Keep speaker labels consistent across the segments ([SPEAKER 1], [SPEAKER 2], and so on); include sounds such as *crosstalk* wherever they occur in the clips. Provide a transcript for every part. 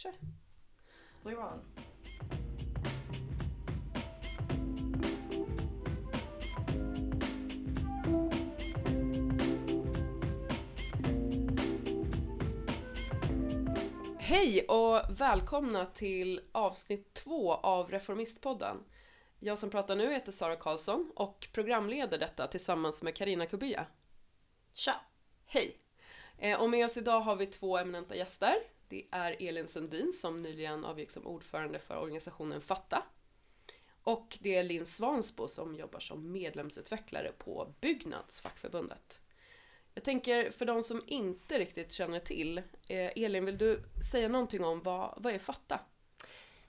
[SPEAKER 1] Kör.
[SPEAKER 2] We're on.
[SPEAKER 1] Hej och välkomna till avsnitt två av Reformistpodden. Jag som pratar nu heter Sara Karlsson och programleder detta tillsammans med Karina Kubia.
[SPEAKER 2] Tja!
[SPEAKER 1] Hej! Eh, Och med oss idag har vi två eminenta gäster. Det är Elin Sundin som nyligen avgick som ordförande för organisationen Fatta. Och det är Linn Svansbo som jobbar som medlemsutvecklare på Byggnads fackförbundet. Jag tänker för de som inte riktigt känner till, eh, Elin vill du säga någonting om vad, vad är Fatta?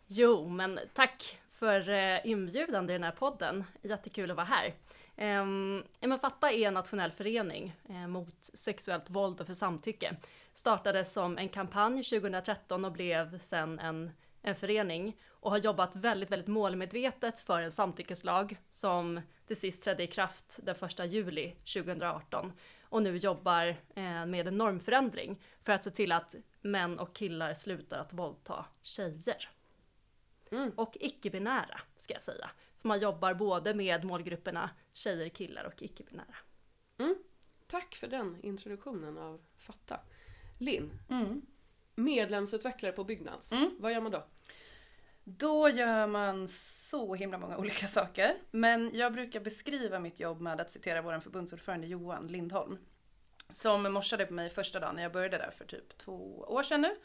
[SPEAKER 3] Jo, men tack för eh, inbjudan till den här podden. Jättekul att vara här. Men Fatta är en nationell förening eh, mot sexuellt våld och för samtycke. Startades som en kampanj 2013 och blev sen en, en förening och har jobbat väldigt, väldigt målmedvetet för en samtyckeslag som till sist trädde i kraft den 1 juli 2018 och nu jobbar eh, med en normförändring för att se till att män och killar slutar att våldta tjejer.
[SPEAKER 1] Mm.
[SPEAKER 3] Och icke-binära ska jag säga. För man jobbar både med målgrupperna tjejer, killar och icke-binära.
[SPEAKER 1] Tack för den introduktionen av Fatta. Linn,
[SPEAKER 4] Mm.
[SPEAKER 1] medlemsutvecklare på Byggnads.
[SPEAKER 4] Mm.
[SPEAKER 1] Vad gör man då?
[SPEAKER 4] Då gör man så himla många olika saker. Men jag brukar beskriva mitt jobb med att citera vår förbundsordförande Johan Lindholm. Som morsade på mig första dagen när jag började där för typ två år sedan nu.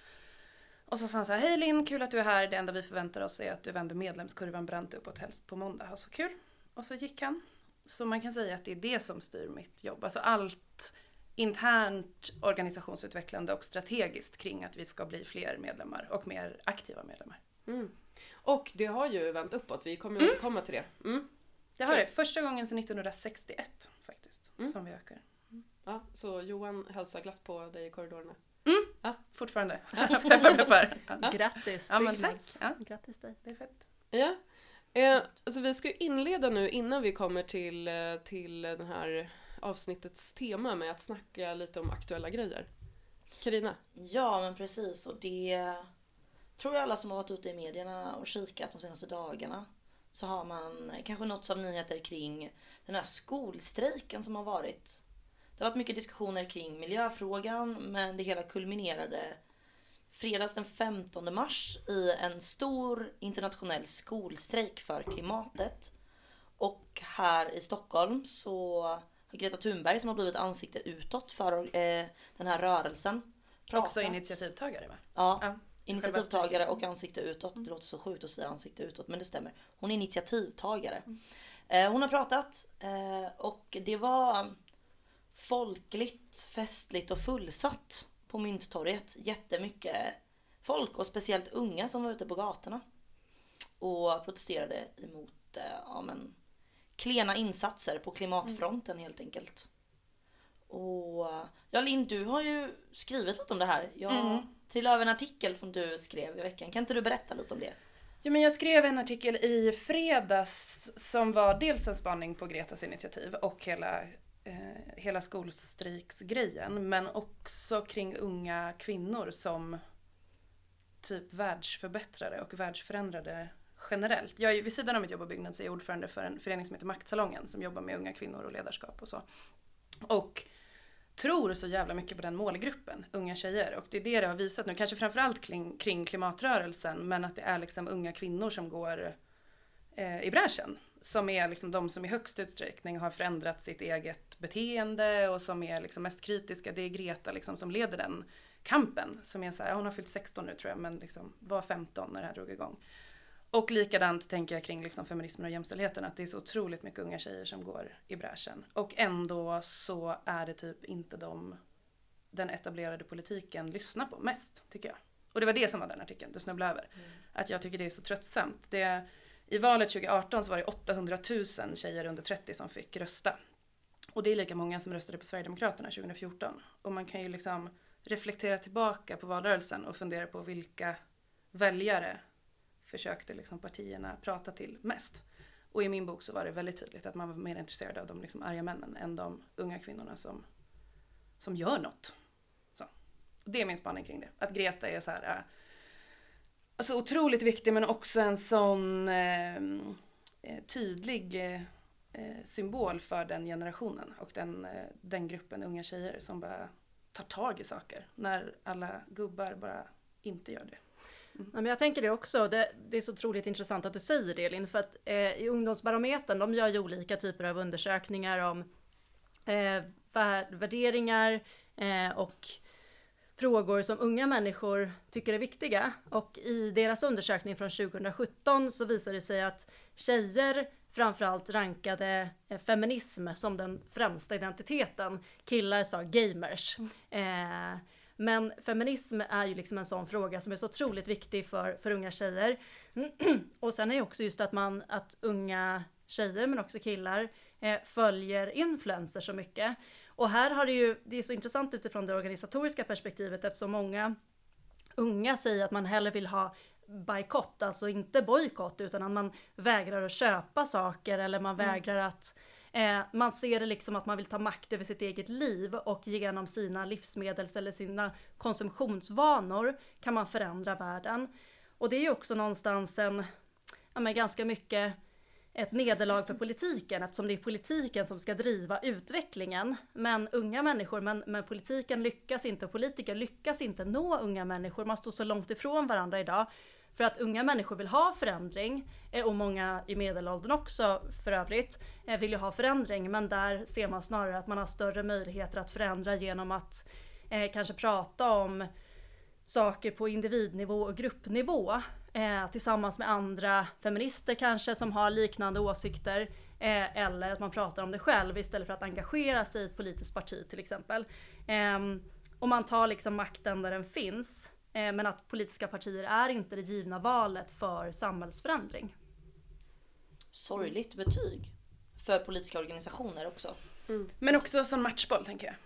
[SPEAKER 4] Och så sa han så här, hej Linn, kul att du är här. Det enda vi förväntar oss är att du vänder medlemskurvan brant uppåt helst på måndag. Och så kul. Och så gick han. Så man kan säga att det är det som styr mitt jobb. Alltså allt internt organisationsutvecklande och strategiskt kring att vi ska bli fler medlemmar och mer aktiva medlemmar.
[SPEAKER 1] Mm. Och det har ju vänt uppåt, vi kommer
[SPEAKER 4] Mm.
[SPEAKER 1] återkomma till det. Mm.
[SPEAKER 4] Det har det. Första gången sedan 1961 faktiskt.
[SPEAKER 1] Mm.
[SPEAKER 4] Som vi ökar.
[SPEAKER 1] Ja, så Johan hälsar glatt på dig i korridorerna.
[SPEAKER 4] Fortfarande. *laughs* *laughs* peppar peppar. Ja,
[SPEAKER 1] Ja.
[SPEAKER 3] Grattis
[SPEAKER 4] Ja, men tack. Ja.
[SPEAKER 3] Grattis dig.
[SPEAKER 4] det är fett.
[SPEAKER 1] Ja. Eh, alltså vi ska ju inleda nu innan vi kommer till, eh, till den här avsnittets tema med att snacka lite om aktuella grejer. Karina.
[SPEAKER 2] Ja men precis och det tror jag alla som har varit ute i medierna och kikat de senaste dagarna så har man kanske nåtts av nyheter kring den här skolstrejken som har varit. Det har varit mycket diskussioner kring miljöfrågan men det hela kulminerade fredags den 15 mars i en stor internationell skolstrejk för klimatet. Och här i Stockholm så har Greta Thunberg som har blivit ansiktet utåt för eh, den här rörelsen.
[SPEAKER 4] Också
[SPEAKER 2] pratat.
[SPEAKER 4] initiativtagare va?
[SPEAKER 2] Ja,
[SPEAKER 4] Ja.
[SPEAKER 2] initiativtagare och ansikte utåt. Det låter så sjukt att säga ansikte utåt men det stämmer. Hon är initiativtagare. Eh, hon har pratat eh, och det var folkligt, festligt och fullsatt på Mynttorget. Jättemycket folk och speciellt unga som var ute på gatorna. Och protesterade emot eh, ja, men, klena insatser på klimatfronten helt enkelt. Och ja Linn, du har ju skrivit lite om det här. Jag
[SPEAKER 4] Mm.
[SPEAKER 2] trillade över en artikel som du skrev i veckan. Kan inte du berätta lite om det?
[SPEAKER 4] Ja, men jag skrev en artikel i fredags som var dels en spaning på Gretas initiativ och hela, eh, hela skolstrejksgrejen. Men också kring unga kvinnor som typ världsförbättrare och världsförändrare generellt. Jag är ju vid sidan av mitt jobb på Byggnads är jag ordförande för en förening som heter Maktsalongen som jobbar med unga kvinnor och ledarskap och så. Och tror så jävla mycket på den målgruppen, unga tjejer. Och det är det det har visat nu, kanske framförallt kring, kring klimatrörelsen, men att det är liksom unga kvinnor som går eh, i bräschen. Som är liksom de som i högst utsträckning har förändrat sitt eget beteende och som är liksom mest kritiska. Det är Greta liksom som leder den kampen. Som är så här, hon har fyllt 16 nu tror jag, men liksom var 15 när det här drog igång. Och likadant tänker jag kring liksom feminismen och jämställdheten, att det är så otroligt mycket unga tjejer som går i bräschen. Och ändå så är det typ inte de den etablerade politiken lyssnar på mest, tycker jag. Och det var det som var den artikeln du snubblade över. Att jag tycker det är så tröttsamt. Det, i valet 2018 så var det 800 000 tjejer under 30 som fick rösta. Och det är lika många som röstade på Sverigedemokraterna 2014. Och man kan ju liksom reflektera tillbaka på valrörelsen och fundera på vilka väljare försökte liksom partierna prata till mest. Och i min bok så var det väldigt tydligt att man var mer intresserad av de liksom arga männen än de unga kvinnorna som, som gör något. Så. Det är min spaning kring det. Att Greta är så här, äh, alltså otroligt viktig men också en sån ehm, eh, tydlig eh, eh, symbol för den generationen och den, eh, den gruppen unga tjejer som bara tar tag i saker när alla gubbar bara inte gör det.
[SPEAKER 3] Mm. men jag tänker det också, det, det, är så otroligt intressant att du säger det Elin, för att eh, i Ungdomsbarometern, de gör ju olika typer av undersökningar om eh, värderingar eh, och frågor som unga människor tycker är viktiga. Och i deras undersökning från 2017 så visar det sig att tjejer framförallt rankade eh, feminism som den främsta identiteten. Killar sa gamers. Mm. Eh, men feminism är ju liksom en sån fråga som är så otroligt viktig för, för unga tjejer. *clears throat* och sen är det också just att man, att unga tjejer men också killar eh, följer influencers så mycket. Och här har det ju, det är så intressant utifrån det organisatoriska perspektivet eftersom många unga säger att man hellre vill ha bojkott, alltså inte bojkott utan att man vägrar att köpa saker eller man mm. vägrar att eh, man ser det liksom att man vill ta makt över sitt eget liv och genom sina livsmedels eller sina konsumtionsvanor kan man förändra världen. Och det är ju också någonstans en, ja men ganska mycket ett nederlag för politiken eftersom det är politiken som ska driva utvecklingen. Men unga människor, men, men politiken lyckas inte och politiker lyckas inte nå unga människor. Man står så långt ifrån varandra idag. För att unga människor vill ha förändring eh, och många i medelåldern också för övrigt eh, vill ju ha förändring. Men där ser man snarare att man har större möjligheter att förändra genom att eh, kanske prata om saker på individnivå och gruppnivå eh, tillsammans med andra feminister kanske som har liknande åsikter. Eh, eller att man pratar om det själv istället för att engagera sig i ett politiskt parti till exempel. Eh, och man tar liksom makten där den finns. Eh, men att politiska partier är inte det givna valet för samhällsförändring.
[SPEAKER 2] Sorgligt betyg för politiska organisationer också.
[SPEAKER 4] Mm. Men också som matchboll tänker jag.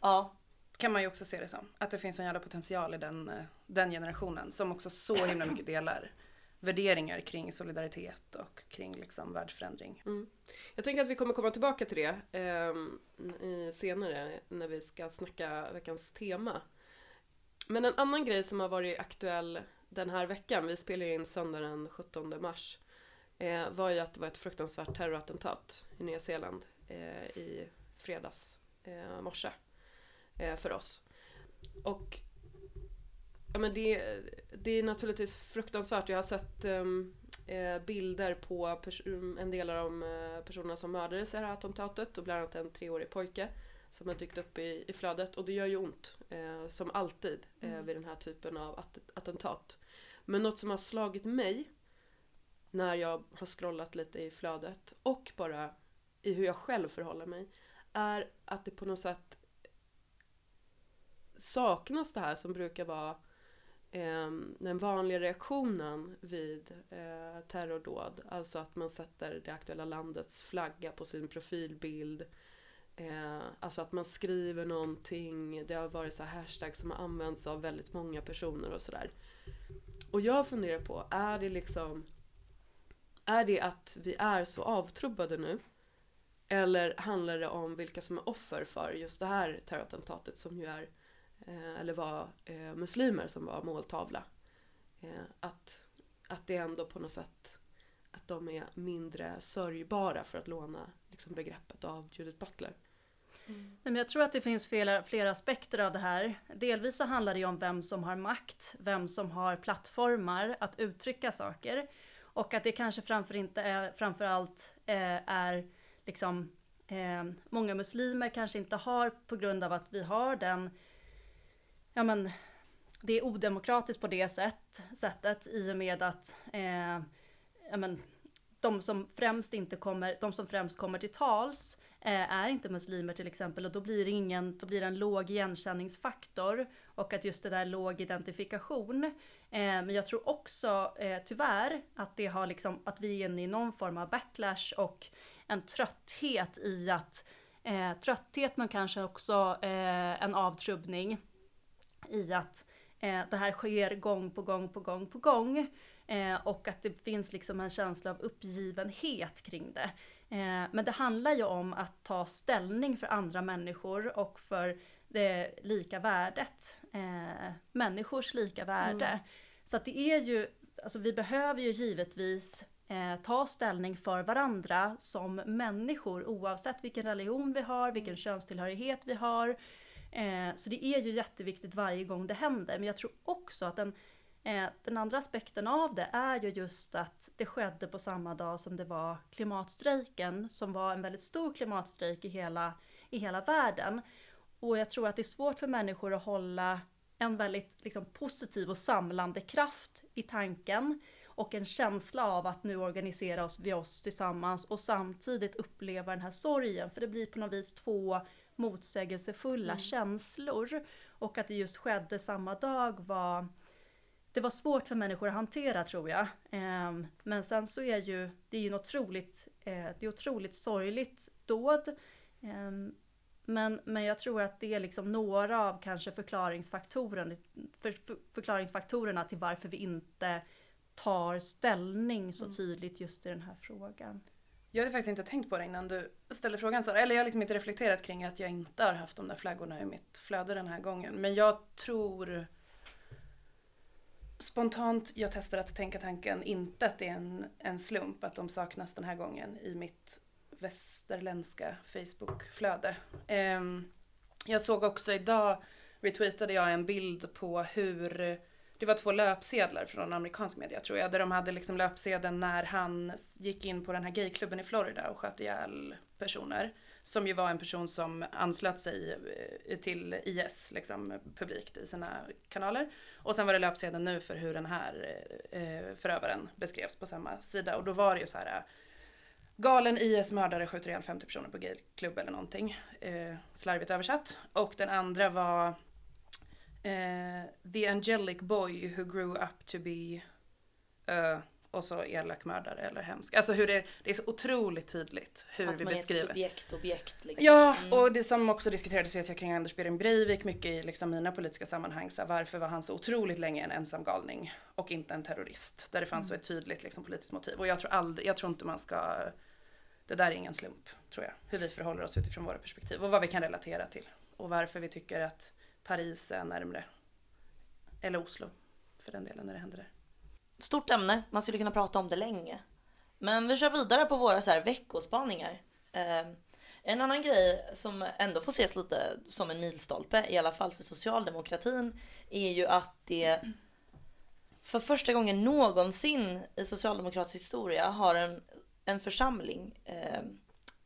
[SPEAKER 2] Ja.
[SPEAKER 4] Kan man ju också se det som. Att det finns en jävla potential i den, eh, den generationen som också så himla mycket delar värderingar kring solidaritet och kring liksom världsförändring.
[SPEAKER 1] Mm. Jag tänker att vi kommer komma tillbaka till det eh, senare när vi ska snacka veckans tema. Men en annan grej som har varit aktuell den här veckan, vi spelar ju in söndag den 17 mars, eh, var ju att det var ett fruktansvärt terrorattentat i Nya Zeeland eh, i fredags eh, morse för oss. Och ja, men det, det är naturligtvis fruktansvärt. Jag har sett um, eh, bilder på en del av de eh, personerna som mördades i det här attentatet och bland annat en treårig pojke som har dykt upp i, i flödet och det gör ju ont eh, som alltid eh, mm. vid den här typen av att, attentat. Men något som har slagit mig när jag har scrollat lite i flödet och bara i hur jag själv förhåller mig är att det på något sätt saknas det här som brukar vara eh, den vanliga reaktionen vid eh, terrordåd. Alltså att man sätter det aktuella landets flagga på sin profilbild Eh, alltså att man skriver någonting, det har varit så här hashtag som har använts av väldigt många personer och sådär. Och jag funderar på, är det liksom Är det att vi är så avtrubbade nu? Eller handlar det om vilka som är offer för just det här terrorattentatet som ju är Eh, eller var eh, muslimer som var måltavla? Eh, att, att det ändå på något sätt Att de är mindre sörjbara för att låna liksom, begreppet av Judith Butler.
[SPEAKER 3] Mm. Men jag tror att det finns flera, flera aspekter av det här. Delvis så handlar det ju om vem som har makt, vem som har plattformar att uttrycka saker. Och att det kanske framför, inte är, framför allt eh, är liksom eh, många muslimer kanske inte har på grund av att vi har den, ja men det är odemokratiskt på det sätt, sättet i och med att eh, ja men, de som främst inte kommer, de som främst kommer till tals Eh, är inte muslimer till exempel och då blir det ingen, då blir det en låg igenkänningsfaktor och att just det där låg identifikation. Eh, men jag tror också eh, tyvärr att det har liksom, att vi är inne i någon form av backlash och en trötthet i att eh, trötthet men kanske också eh, en avtrubbning i att eh, det här sker gång på gång på gång på gång. och att det finns liksom en känsla av uppgivenhet kring det. Eh, men det handlar ju om att ta ställning för andra människor och för det lika värdet. Eh, människors lika värde. Mm. Så att det är ju alltså vi behöver ju givetvis eh, ta ställning för varandra som människor oavsett vilken religion vi har, vilken könstillhörighet vi har. Eh, så det är ju jätteviktigt varje gång det händer. Men jag tror också att den, eh, den andra aspekten av det är ju just att det skedde på samma dag som det var klimatstrejken, som var en väldigt stor klimatstrejk i hela, i hela världen. Och jag tror att det är svårt för människor att hålla en väldigt liksom, positiv och samlande kraft i tanken och en känsla av att nu organiserar vi oss tillsammans och samtidigt uppleva den här sorgen. För det blir på något vis två motsägelsefulla mm. känslor. Och att det just skedde samma dag var det var svårt för människor att hantera tror jag. Ehm, men sen så är ju det är ju en otroligt, eh, det är otroligt sorgligt dåd. Ehm, men, men jag tror att det är liksom några av kanske förklaringsfaktorerna, för, för, förklaringsfaktorerna till varför vi inte tar ställning så mm. tydligt just i den här frågan.
[SPEAKER 4] Jag hade faktiskt inte tänkt på det innan du ställde frågan Sara. Eller jag har liksom inte reflekterat kring att jag inte har haft de där flaggorna i mitt flöde den här gången. Men jag tror spontant, jag testar att tänka tanken, inte att det är en, en slump att de saknas den här gången i mitt västerländska Facebook-flöde. Um, jag såg också idag, retweetade jag en bild på hur det var två löpsedlar från amerikansk media tror jag, där de hade liksom löpsedeln när han gick in på den här gayklubben i Florida och sköt ihjäl personer. Som ju var en person som anslöt sig eh, till IS, liksom publikt i sina kanaler. Och sen var det löpsedeln nu för hur den här eh, förövaren beskrevs på samma sida. Och då var det ju så här eh, Galen IS-mördare skjuter ihjäl 50 personer på gayklubb eller någonting. Eh, slarvigt översatt. Och den andra var Eh, the Angelic Boy who grew up to be uh, och så elak mördare eller hemsk. Alltså hur det, det är så otroligt tydligt hur
[SPEAKER 2] att
[SPEAKER 4] vi beskriver. Att man är ett
[SPEAKER 2] subjekt, objekt liksom.
[SPEAKER 4] Ja, mm. och det som också diskuterades vet jag kring Anders Behring Breivik mycket i liksom mina politiska sammanhang. Så varför var han så otroligt länge en ensam galning och inte en terrorist? Där det fanns mm. så ett tydligt liksom, politiskt motiv. Och jag tror aldrig, jag tror inte man ska det där är ingen slump, tror jag. Hur vi förhåller oss utifrån våra perspektiv och vad vi kan relatera till. Och varför vi tycker att Paris är närmre. Eller Oslo för den delen när det händer där.
[SPEAKER 2] Stort ämne, man skulle kunna prata om det länge. Men vi kör vidare på våra så här veckospaningar. Eh, en annan grej som ändå får ses lite som en milstolpe, i alla fall för socialdemokratin, är ju att det för första gången någonsin i socialdemokratisk historia har en, en församling, eh,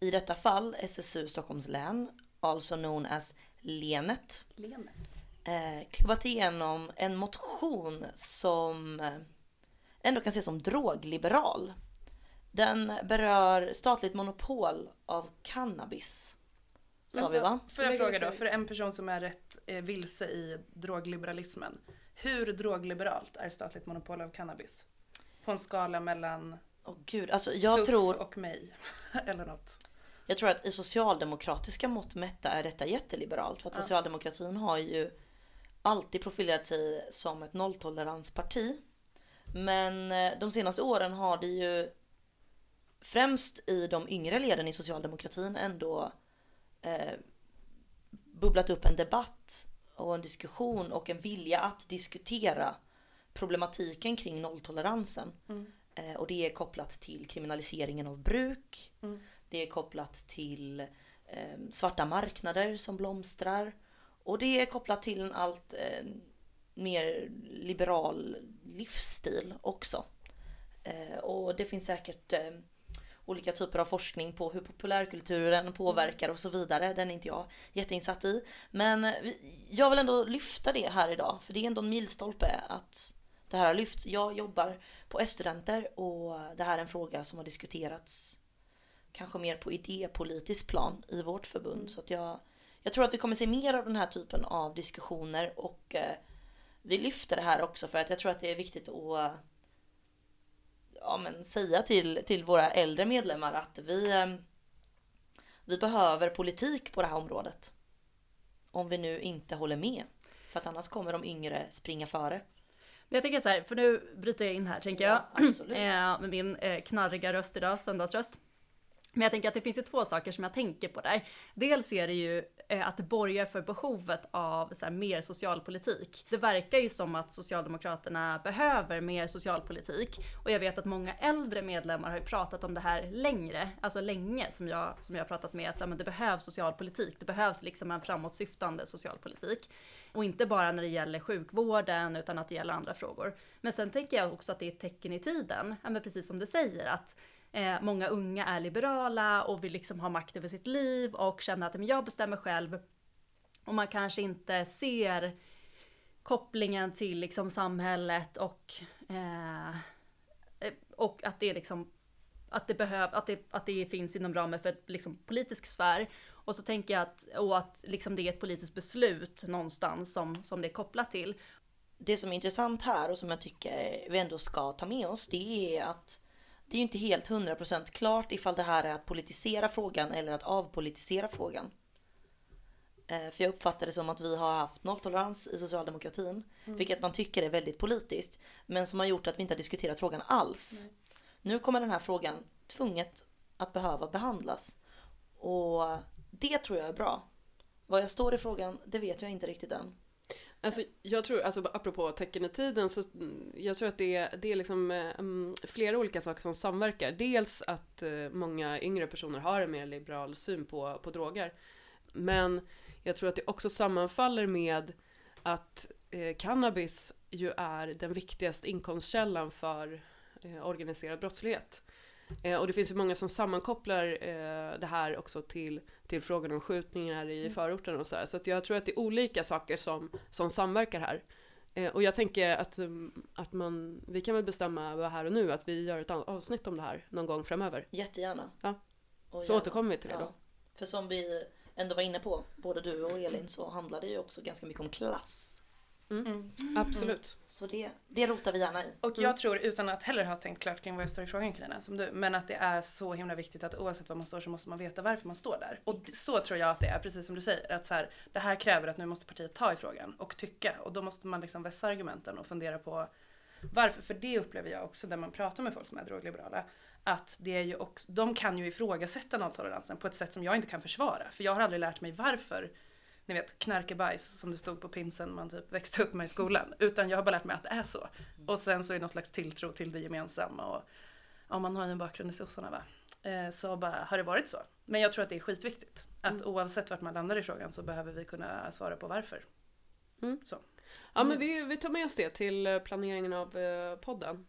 [SPEAKER 2] i detta fall SSU Stockholms län, also known as Lenet.
[SPEAKER 3] Lenet.
[SPEAKER 2] Eh, klubbat igenom en motion som eh, ändå kan ses som drogliberal. Den berör statligt monopol av cannabis. Sa vi va?
[SPEAKER 4] Får jag fråga då, för en person som är rätt eh, vilse i drogliberalismen. Hur drogliberalt är statligt monopol av cannabis? På en skala mellan
[SPEAKER 2] oh, gud. Alltså, jag tror...
[SPEAKER 4] och mig. *laughs* Eller något.
[SPEAKER 2] Jag tror att i socialdemokratiska mått mätta är detta jätteliberalt. För att ja. socialdemokratin har ju alltid profilerat sig som ett nolltoleransparti. Men eh, de senaste åren har det ju främst i de yngre leden i socialdemokratin ändå eh, bubblat upp en debatt och en diskussion och en vilja att diskutera problematiken kring nolltoleransen. Mm. Eh, och det är kopplat till kriminaliseringen av bruk. Mm. Det är kopplat till eh, svarta marknader som blomstrar. Och det är kopplat till en allt eh, mer liberal livsstil också. Eh, och det finns säkert eh, olika typer av forskning på hur populärkulturen påverkar och så vidare. Den är inte jag jätteinsatt i. Men jag vill ändå lyfta det här idag, för det är ändå en milstolpe att det här har lyfts. Jag jobbar på S-studenter och det här är en fråga som har diskuterats kanske mer på idépolitiskt plan i vårt förbund. Mm. Så att jag, jag tror att vi kommer se mer av den här typen av diskussioner och eh, vi lyfter det här också för att jag tror att det är viktigt att ja, men säga till, till våra äldre medlemmar att vi, eh, vi behöver politik på det här området. Om vi nu inte håller med. För att annars kommer de yngre springa före.
[SPEAKER 3] Men jag tänker så här, för nu bryter jag in här tänker
[SPEAKER 2] ja,
[SPEAKER 3] jag. *clears throat* Absolut. med min eh, knarriga röst idag, söndagsröst. Men jag tänker att det finns ju två saker som jag tänker på där. Dels är det ju eh, att det borgar för behovet av så här, mer socialpolitik. Det verkar ju som att Socialdemokraterna behöver mer socialpolitik. Och jag vet att många äldre medlemmar har ju pratat om det här längre, alltså länge som jag, som jag har pratat med. Att ja, men det behövs socialpolitik, det behövs liksom en framåtsyftande socialpolitik. Och inte bara när det gäller sjukvården utan att det gäller andra frågor. Men sen tänker jag också att det är ett tecken i tiden, ja, men precis som du säger att Eh, många unga är liberala och vill liksom ha makt över sitt liv och känner att men jag bestämmer själv. Och man kanske inte ser kopplingen till liksom samhället och, eh, eh och att det är liksom att det, behöv, att, det, att det finns inom ramen för ett liksom, politisk sfär. Och så tänker jag att, och att liksom det är ett politiskt beslut någonstans som, som det är kopplat till.
[SPEAKER 2] Det som är intressant här och som jag tycker vi ändå ska ta med oss det är att det är ju inte helt 100% klart ifall det här är att politisera frågan eller att avpolitisera frågan. Eh, för jag uppfattar det som att vi har haft nolltolerans i socialdemokratin, mm. vilket man tycker är väldigt politiskt, men som har gjort att vi inte har diskuterat frågan alls. Mm. Nu kommer den här frågan tvunget att behöva behandlas. Och det tror jag är bra. Vad jag står i frågan, det vet jag inte riktigt än.
[SPEAKER 1] Alltså, jag tror, alltså, apropå tecken i tiden, så mm, jag tror att det är, det är liksom, um, flera olika saker som samverkar. Dels att uh, många yngre personer har en mer liberal syn på, på droger. Men jag tror att det också sammanfaller med att uh, cannabis ju är den viktigaste inkomstkällan för uh, organiserad brottslighet. Eh, och det finns ju många som sammankopplar eh, det här också till, till frågan om skjutningar i mm. förorten och så här. Så att jag tror att det är olika saker som, som samverkar här. Eh, och jag tänker att, mm, att man, vi kan väl bestämma här och nu att vi gör ett avsnitt om det här någon gång framöver.
[SPEAKER 2] Jättegärna.
[SPEAKER 1] Ja. så gärna. återkommer vi till det ja. då.
[SPEAKER 2] För som vi ändå var inne på, både du och Elin, så handlar det ju också ganska mycket om klass.
[SPEAKER 1] Mm. Mm. Absolut.
[SPEAKER 2] Så det, det rotar vi gärna i.
[SPEAKER 4] Och jag mm. tror, utan att heller ha tänkt klart kring vad jag står i frågan Carina, som du, men att det är så himla viktigt att oavsett var man står så måste man veta varför man står där. Och så tror jag att det är, precis som du säger, att så här, det här kräver att nu måste partiet ta i frågan och tycka. Och då måste man liksom vässa argumenten och fundera på varför. För det upplever jag också när man pratar med folk som är drogliberala. Att det är ju också, de kan ju ifrågasätta nolltoleransen på ett sätt som jag inte kan försvara. För jag har aldrig lärt mig varför ni vet, knarkebajs som det stod på pinsen man typ växte upp med i skolan. Utan jag har bara lärt mig att det är så. Och sen så är det någon slags tilltro till det gemensamma. Och om man har en bakgrund i sossarna va. Eh, så bara har det varit så. Men jag tror att det är skitviktigt. Att mm. oavsett vart man landar i frågan så behöver vi kunna svara på varför.
[SPEAKER 1] Mm. Så. Ja men vi, vi tar med oss det till eh, planeringen av eh, podden.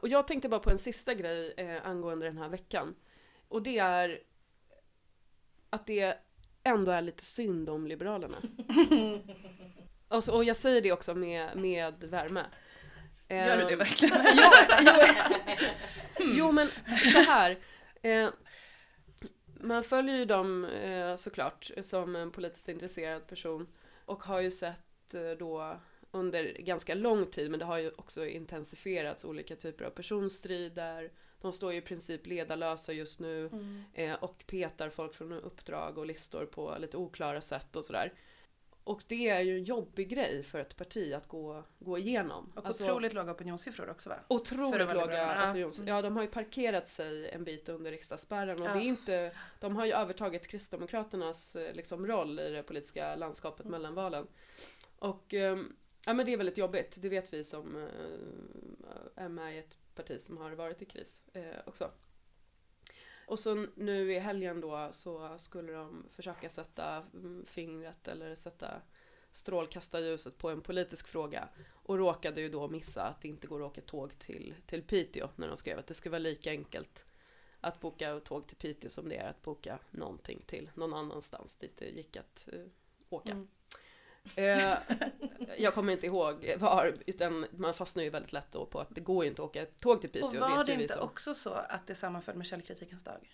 [SPEAKER 1] Och jag tänkte bara på en sista grej angående den här veckan. Och det är att det ändå är lite synd om Liberalerna. och, *laughs* så, och jag säger det också med, med värme.
[SPEAKER 4] Gör du det ehm, verkligen? *laughs*
[SPEAKER 1] ja, jo, jo, men så här. Eh, man följer ju dem eh, såklart som en politiskt intresserad person och har ju sett eh, då under ganska lång tid, men det har ju också intensifierats olika typer av personstrider, de står ju i princip ledarlösa just nu mm. eh, och petar folk från uppdrag och listor på lite oklara sätt och sådär. Och det är ju en jobbig grej för ett parti att gå, gå igenom.
[SPEAKER 4] Och alltså, otroligt låga opinionssiffror också va?
[SPEAKER 1] Otroligt låga opinionssiffror. Ja, de har ju parkerat sig en bit under riksdagsspärren och ja. det är inte, de har ju övertagit Kristdemokraternas eh, liksom, roll i det politiska landskapet mm. mellan valen. Och um, ja men det är väldigt jobbigt, det vet vi som eh, är med i ett parti som har varit i kris eh, också. Och så nu i helgen då så skulle de försöka sätta mm, fingret eller sätta strålkastarljuset på en politisk fråga och råkade ju då missa att det inte går att åka tåg till, till Piteå när de skrev att det ska vara lika enkelt att boka tåg till Piteå som det är att boka någonting till någon annanstans dit det gick att uh, åka. Mm. Eh, jag kommer inte ihåg var, utan man fastnar ju väldigt lätt då på att det går ju inte att åka tåg till Piteå.
[SPEAKER 4] Och var det inte också så att det sammanföll med källkritikens dag?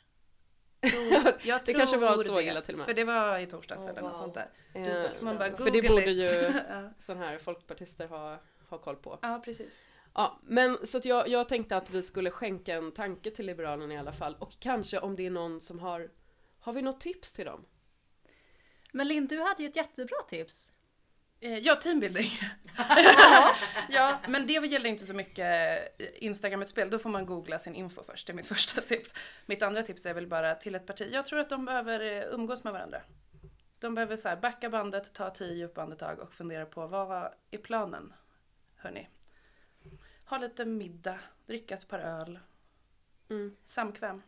[SPEAKER 4] *laughs*
[SPEAKER 1] jag det kanske var så illa till och med.
[SPEAKER 4] För det var i torsdags oh, eller wow. något sånt där.
[SPEAKER 1] Eh, man bara, för det borde ju *laughs* sådana här folkpartister ha, ha koll på.
[SPEAKER 4] Ja, precis.
[SPEAKER 1] Ja, men så att jag, jag tänkte att vi skulle skänka en tanke till Liberalerna i alla fall. Och kanske om det är någon som har, har vi något tips till dem?
[SPEAKER 3] Men Linn, du hade ju ett jättebra tips.
[SPEAKER 4] Eh, ja, teambuilding. *laughs* ja, men det gäller inte så mycket Instagram-utspel. Då får man googla sin info först. Det är mitt *laughs* första tips. Mitt andra tips är väl bara till ett parti. Jag tror att de behöver eh, umgås med varandra. De behöver så här backa bandet, ta tio djupa andetag och fundera på vad är planen? Hörni. Ha lite middag, dricka ett par öl.
[SPEAKER 1] Mm.
[SPEAKER 4] Samkväm.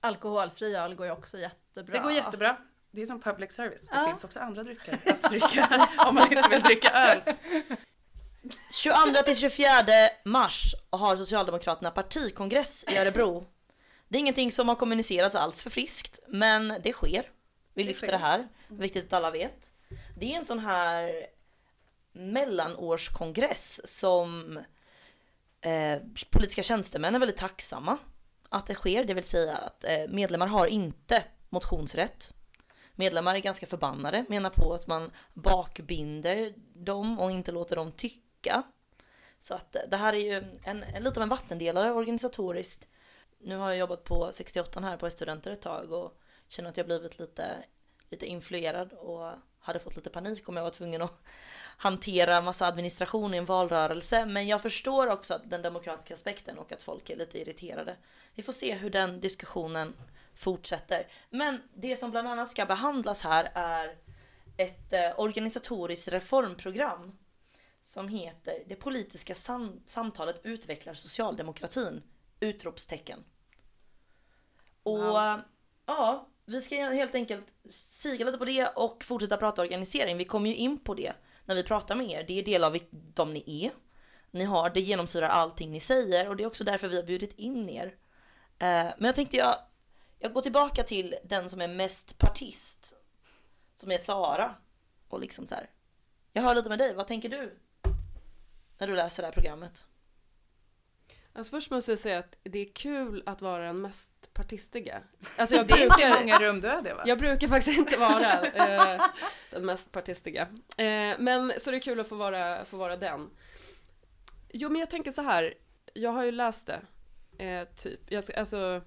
[SPEAKER 3] Alkoholfri öl går ju också jättebra.
[SPEAKER 4] Det går jättebra. Det är som public service. Det
[SPEAKER 3] Ja.
[SPEAKER 4] finns också andra drycker att dricka *laughs* om man inte vill dricka öl.
[SPEAKER 2] 22 till 24 mars har Socialdemokraterna partikongress i Örebro. Det är ingenting som har kommunicerats alls för friskt, men det sker. Vi lyfter det här, viktigt att alla vet. Det är en sån här mellanårskongress som eh, politiska tjänstemän är väldigt tacksamma att det sker, det vill säga att eh, medlemmar har inte motionsrätt. Medlemmar är ganska förbannade, menar på att man bakbinder dem och inte låter dem tycka. Så att eh, det här är ju en, en, lite av en vattendelare organisatoriskt. Nu har jag jobbat på 68 här på studenter ett tag och känner att jag blivit lite, lite influerad och hade fått lite panik om jag var tvungen att hantera massa administration i en valrörelse. Men jag förstår också att den demokratiska aspekten och att folk är lite irriterade. Vi får se hur den diskussionen fortsätter. Men det som bland annat ska behandlas här är ett eh, organisatoriskt reformprogram som heter Det politiska sam- samtalet utvecklar socialdemokratin! Utropstecken. Och
[SPEAKER 4] Wow.
[SPEAKER 2] ja, vi ska helt enkelt kika lite på det och fortsätta prata organisering. Vi kommer ju in på det när vi pratar med er. Det är del av de ni är. Ni har, det genomsyrar allting ni säger och det är också därför vi har bjudit in er. Eh, men jag tänkte jag, jag går tillbaka till den som är mest partist. Som är Sara. Och liksom så här. Jag hör lite med dig, vad tänker du? När du läser det här programmet.
[SPEAKER 1] Alltså först måste jag säga att det är kul att vara den mest partistiga. *laughs* Alltså jag
[SPEAKER 4] Det är inte
[SPEAKER 1] brukar,
[SPEAKER 4] många rum du är det va?
[SPEAKER 1] jag brukar faktiskt inte vara *laughs* eh, den mest partistiga. Eh, men så det är kul att få vara, få vara den. Jo men jag tänker så här, jag har ju läst det. Eh, typ, jag, alltså,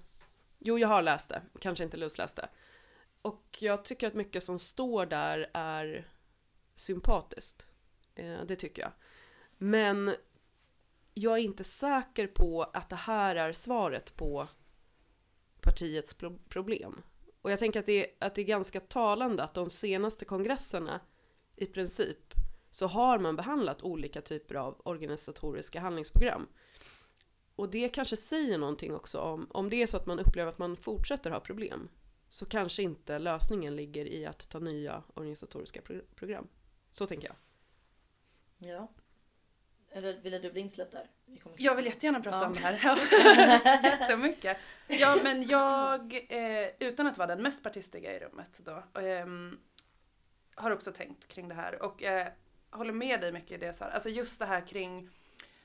[SPEAKER 1] jo jag har läst det, kanske inte lusläst det. Och jag tycker att mycket som står där är sympatiskt. Eh, det tycker jag. Men jag är inte säker på att det här är svaret på partiets pro- problem. Och jag tänker att det, är, att det är ganska talande att de senaste kongresserna i princip så har man behandlat olika typer av organisatoriska handlingsprogram. Och det kanske säger någonting också om, om det är så att man upplever att man fortsätter ha problem så kanske inte lösningen ligger i att ta nya organisatoriska pro- program. Så tänker jag.
[SPEAKER 2] Ja. Eller ville du bli insläppt där? Vi
[SPEAKER 4] Jag vill jättegärna prata
[SPEAKER 2] Ja.
[SPEAKER 4] om det här. *laughs* Jättemycket. Ja, men jag, eh, utan att vara den mest partistiga i rummet då, ehm, har också tänkt kring det här och eh, håller med dig mycket i det. Så här. Alltså just det här kring,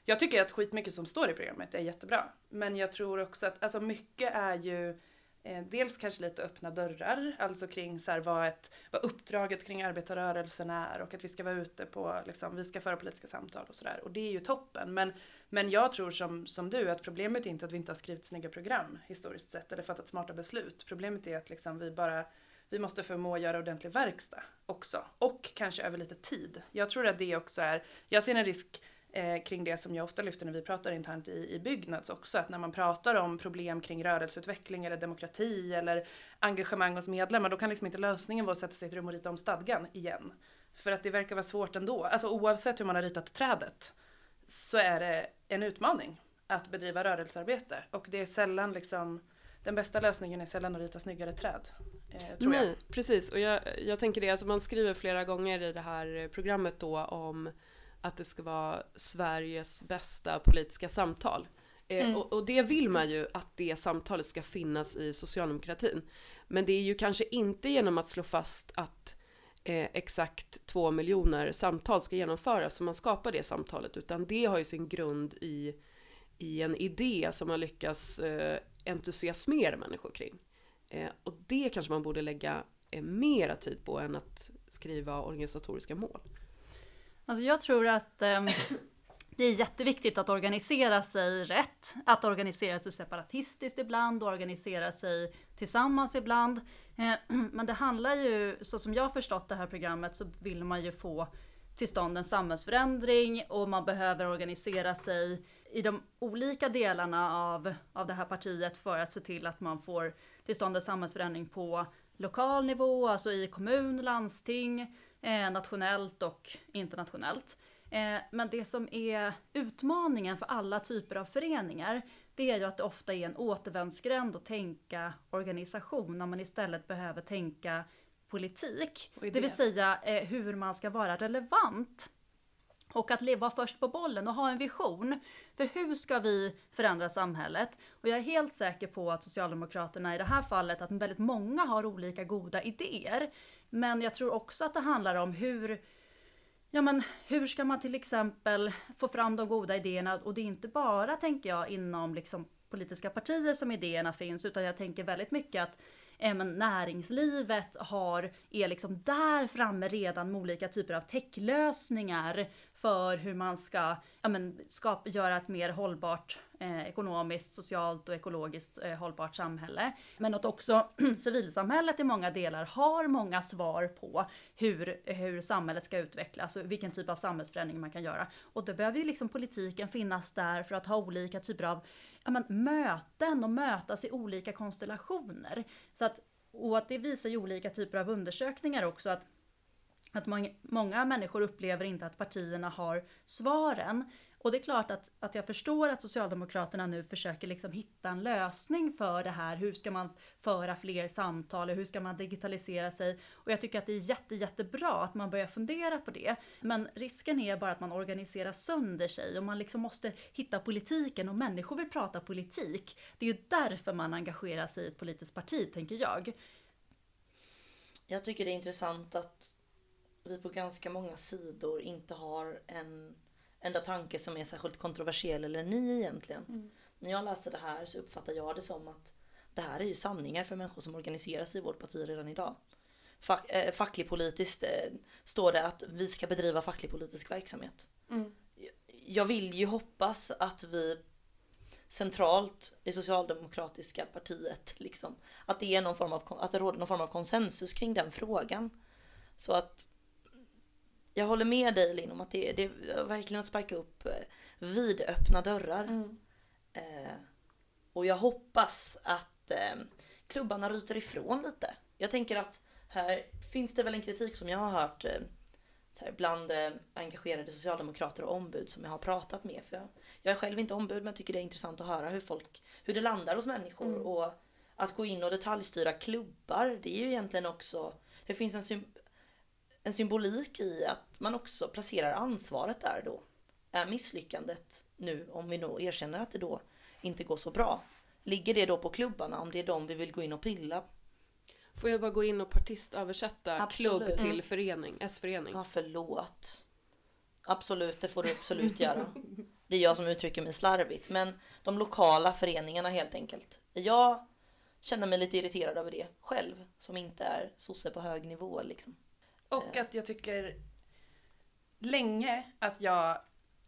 [SPEAKER 4] jag tycker att skitmycket som står i programmet är jättebra, men jag tror också att alltså mycket är ju Eh, dels kanske lite öppna dörrar, alltså kring så här vad, ett, vad uppdraget kring arbetarrörelsen är och att vi ska vara ute på, liksom, vi ska föra politiska samtal och sådär. Och det är ju toppen. Men, men jag tror som, som du att problemet är inte att vi inte har skrivit snygga program historiskt sett eller fattat smarta beslut. Problemet är att liksom vi bara, vi måste förmå göra ordentlig verkstad också. Och kanske över lite tid. Jag tror att det också är, jag ser en risk eh, kring det som jag ofta lyfter när vi pratar internt i, i Byggnads också, att när man pratar om problem kring rörelseutveckling eller demokrati eller engagemang hos medlemmar, då kan liksom inte lösningen vara att sätta sig i ett rum och rita om stadgan igen. För att det verkar vara svårt ändå. Alltså oavsett hur man har ritat trädet så är det en utmaning att bedriva rörelsearbete. Och det är sällan liksom, den bästa lösningen är sällan att rita snyggare träd. Eh, tror jag.
[SPEAKER 1] Precis. Och jag, jag tänker det, alltså man skriver flera gånger i det här programmet då om att det ska vara Sveriges bästa politiska samtal. Eh,
[SPEAKER 4] Mm.
[SPEAKER 1] och, och det vill man ju att det samtalet ska finnas i socialdemokratin. Men det är ju kanske inte genom att slå fast att eh, exakt två miljoner samtal ska genomföras som man skapar det samtalet, utan det har ju sin grund i, i en idé som man lyckas eh, entusiasmera människor kring. Eh, och det kanske man borde lägga eh, mera tid på än att skriva organisatoriska mål.
[SPEAKER 3] Alltså jag tror att eh, *coughs* det är jätteviktigt att organisera sig rätt, att organisera sig separatistiskt ibland och organisera sig tillsammans ibland. Eh, *clears throat* men det handlar ju, så som jag har förstått det här programmet, så vill man ju få till stånd en samhällsförändring och man behöver organisera sig i de olika delarna av, av det här partiet för att se till att man får till stånd en samhällsförändring på lokal nivå, alltså i kommun, landsting, eh, nationellt och internationellt. Eh, men det som är utmaningen för alla typer av föreningar, det är ju att det ofta är en återvändsgränd att tänka organisation när man istället behöver tänka politik. Det vill säga eh, hur man ska vara relevant. Och att vara först på bollen och ha en vision. För hur ska vi förändra samhället? Och jag är helt säker på att Socialdemokraterna i det här fallet, att väldigt många har olika goda idéer. Men jag tror också att det handlar om hur Ja men hur ska man till exempel få fram de goda idéerna? Och det är inte bara, tänker jag, inom liksom politiska partier som idéerna finns, utan jag tänker väldigt mycket att även näringslivet har, är liksom där framme redan med olika typer av techlösningar för hur man ska ja, men, skapa, göra ett mer hållbart eh, ekonomiskt, socialt och ekologiskt eh, hållbart samhälle. Men att också *clears throat* civilsamhället i många delar har många svar på hur, hur samhället ska utvecklas och vilken typ av samhällsförändring man kan göra. Och då behöver ju liksom politiken finnas där för att ha olika typer av ja, men, möten och mötas i olika konstellationer. Så att, och att det visar ju olika typer av undersökningar också att att många människor upplever inte att partierna har svaren. Och det är klart att, att jag förstår att Socialdemokraterna nu försöker liksom hitta en lösning för det här. Hur ska man föra fler samtal och hur ska man digitalisera sig? Och jag tycker att det är jätte, jättebra att man börjar fundera på det. Men risken är bara att man organiserar sönder sig och man liksom måste hitta politiken och människor vill prata politik. Det är ju därför man engagerar sig i ett politiskt parti, tänker jag.
[SPEAKER 2] Jag tycker det är intressant att vi på ganska många sidor inte har en enda tanke som är särskilt kontroversiell eller ny egentligen. Mm. När jag läser det här så uppfattar jag det som att det här är ju sanningar för människor som organiserar sig i vårt parti redan idag. Fack, äh, facklig politiskt äh, står det att vi ska bedriva facklig politisk verksamhet. Mm. Jag vill ju hoppas att vi centralt i socialdemokratiska partiet liksom att det är någon form av att det råder någon form av konsensus kring den frågan. Så att jag håller med dig Linn om att det, det är verkligen att sparka upp eh, vidöppna dörrar. Mm. Eh, och jag hoppas att eh, klubbarna ryter ifrån lite. Jag tänker att här finns det väl en kritik som jag har hört eh, här, bland eh, engagerade socialdemokrater och ombud som jag har pratat med. För jag, jag är själv inte ombud men tycker det är intressant att höra hur folk, hur det landar hos människor. Mm. Och att gå in och detaljstyra klubbar, det är ju egentligen också, det finns en en symbolik i att man också placerar ansvaret där då. Är misslyckandet nu, om vi då erkänner att det då inte går så bra, ligger det då på klubbarna om det är de vi vill gå in och pilla?
[SPEAKER 1] Får jag bara gå in och partistöversätta Absolut. klubb till mm. förening, S-förening?
[SPEAKER 2] Ja, förlåt. Absolut, det får du absolut göra. Det är jag som uttrycker mig slarvigt, men de lokala föreningarna helt enkelt. Jag känner mig lite irriterad över det själv, som inte är sosse på hög nivå liksom.
[SPEAKER 4] Och att jag tycker länge att jag,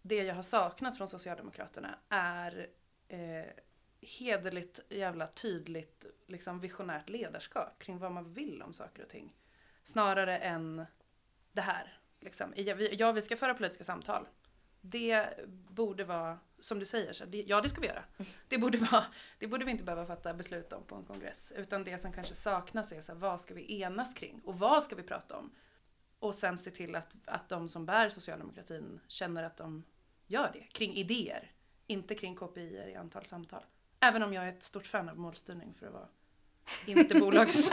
[SPEAKER 4] det jag har saknat från Socialdemokraterna är eh, hederligt, jävla tydligt, liksom visionärt ledarskap kring vad man vill om saker och ting. Snarare än det här. Liksom. Ja, vi ska föra politiska samtal. Det borde vara, som du säger, så det, ja det ska vi göra. *laughs* Det borde, vara, det borde vi inte behöva fatta beslut om på en kongress. Utan det som kanske saknas är så här, vad ska vi enas kring? Och vad ska vi prata om? Och sen se till att, att de som bär socialdemokratin känner att de gör det kring idéer. Inte kring KPI i antal samtal. Även om jag är ett stort fan av målstyrning för att vara inte bolags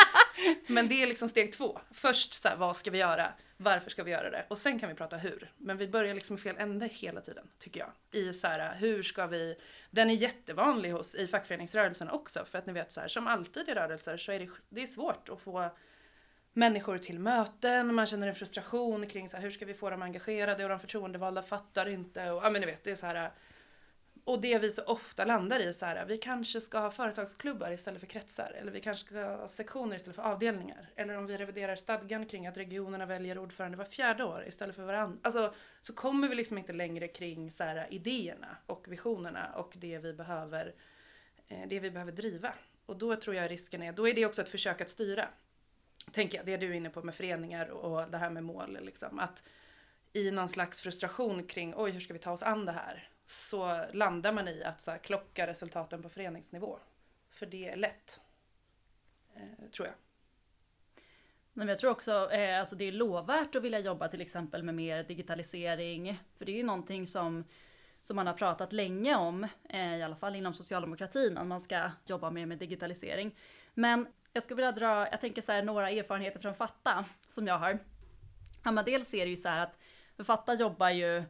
[SPEAKER 4] *laughs* Men det är liksom steg två. Först så här, vad ska vi göra? Varför ska vi göra det? Och sen kan vi prata hur. Men vi börjar liksom i fel ände hela tiden, tycker jag. I så här, hur ska vi... Den är jättevanlig hos, i fackföreningsrörelsen också. För att ni vet, så här, som alltid i rörelser så är det, det är svårt att få människor till möten, man känner en frustration kring så här, hur ska vi få dem engagerade och de förtroendevalda fattar inte och ja men ni vet det är så här och det vi så ofta landar i så här, vi kanske ska ha företagsklubbar istället för kretsar eller vi kanske ska ha sektioner istället för avdelningar eller om vi reviderar stadgan kring att regionerna väljer ordförande var fjärde år istället för varandra. Alltså så kommer vi liksom inte längre kring så här, idéerna och visionerna och det vi behöver eh, det vi behöver driva. Och då tror jag risken är, då är det också ett försök att styra tänker jag, det du är inne på med föreningar och det här med mål. Liksom, att i någon slags frustration kring oj hur ska vi ta oss an det här? Så landar man i att så här, klocka resultaten på föreningsnivå. För det är lätt. Eh, tror jag.
[SPEAKER 3] Men jag tror också eh, alltså det är lovvärt att vilja jobba till exempel med mer digitalisering. För det är ju någonting som, som man har pratat länge om, eh, i alla fall inom socialdemokratin, att man ska jobba mer med digitalisering. Men jag skulle vilja dra, jag tänker så här, några erfarenheter från Fatta som jag har. Ja, men dels är det ju så här att Fatta jobbar ju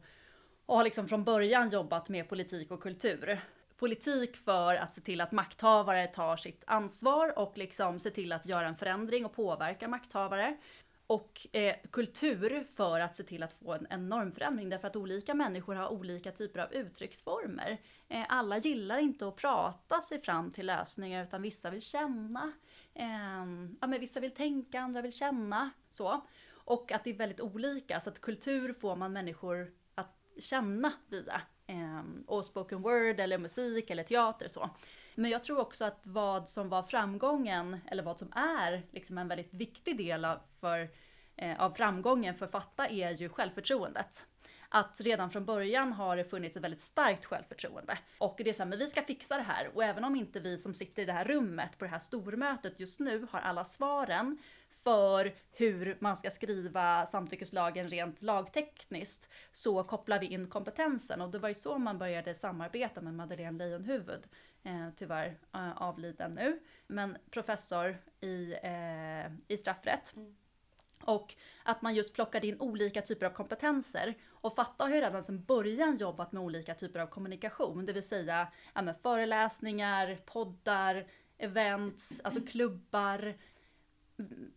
[SPEAKER 3] och har liksom från början jobbat med politik och kultur politik för att se till att makthavare tar sitt ansvar och liksom se till att göra en förändring och påverka makthavare. Och eh, kultur för att se till att få en enorm förändring därför att olika människor har olika typer av uttrycksformer. Eh, alla gillar inte att prata sig fram till lösningar utan vissa vill känna. Eh, ja, men vissa vill tänka, andra vill känna. Så. Och att det är väldigt olika så att kultur får man människor att känna via eh, och spoken word eller musik eller teater så. Men jag tror också att vad som var framgången, eller vad som är liksom en väldigt viktig del av, för, eh, av framgången för Fatta är ju självförtroendet. Att redan från början har det funnits ett väldigt starkt självförtroende. Och det är så här, men vi ska fixa det här. Och även om inte vi som sitter i det här rummet på det här stormötet just nu har alla svaren, för hur man ska skriva samtyckeslagen rent lagtekniskt så kopplar vi in kompetensen och det var ju så man började samarbeta med Madeleine Leijonhufvud, eh, tyvärr eh, avliden nu, men professor i, eh, i straffrätt. Mm. Och att man just plockade in olika typer av kompetenser. Och Fatta har ju redan sedan början jobbat med olika typer av kommunikation, det vill säga ja, föreläsningar, poddar, events, alltså klubbar,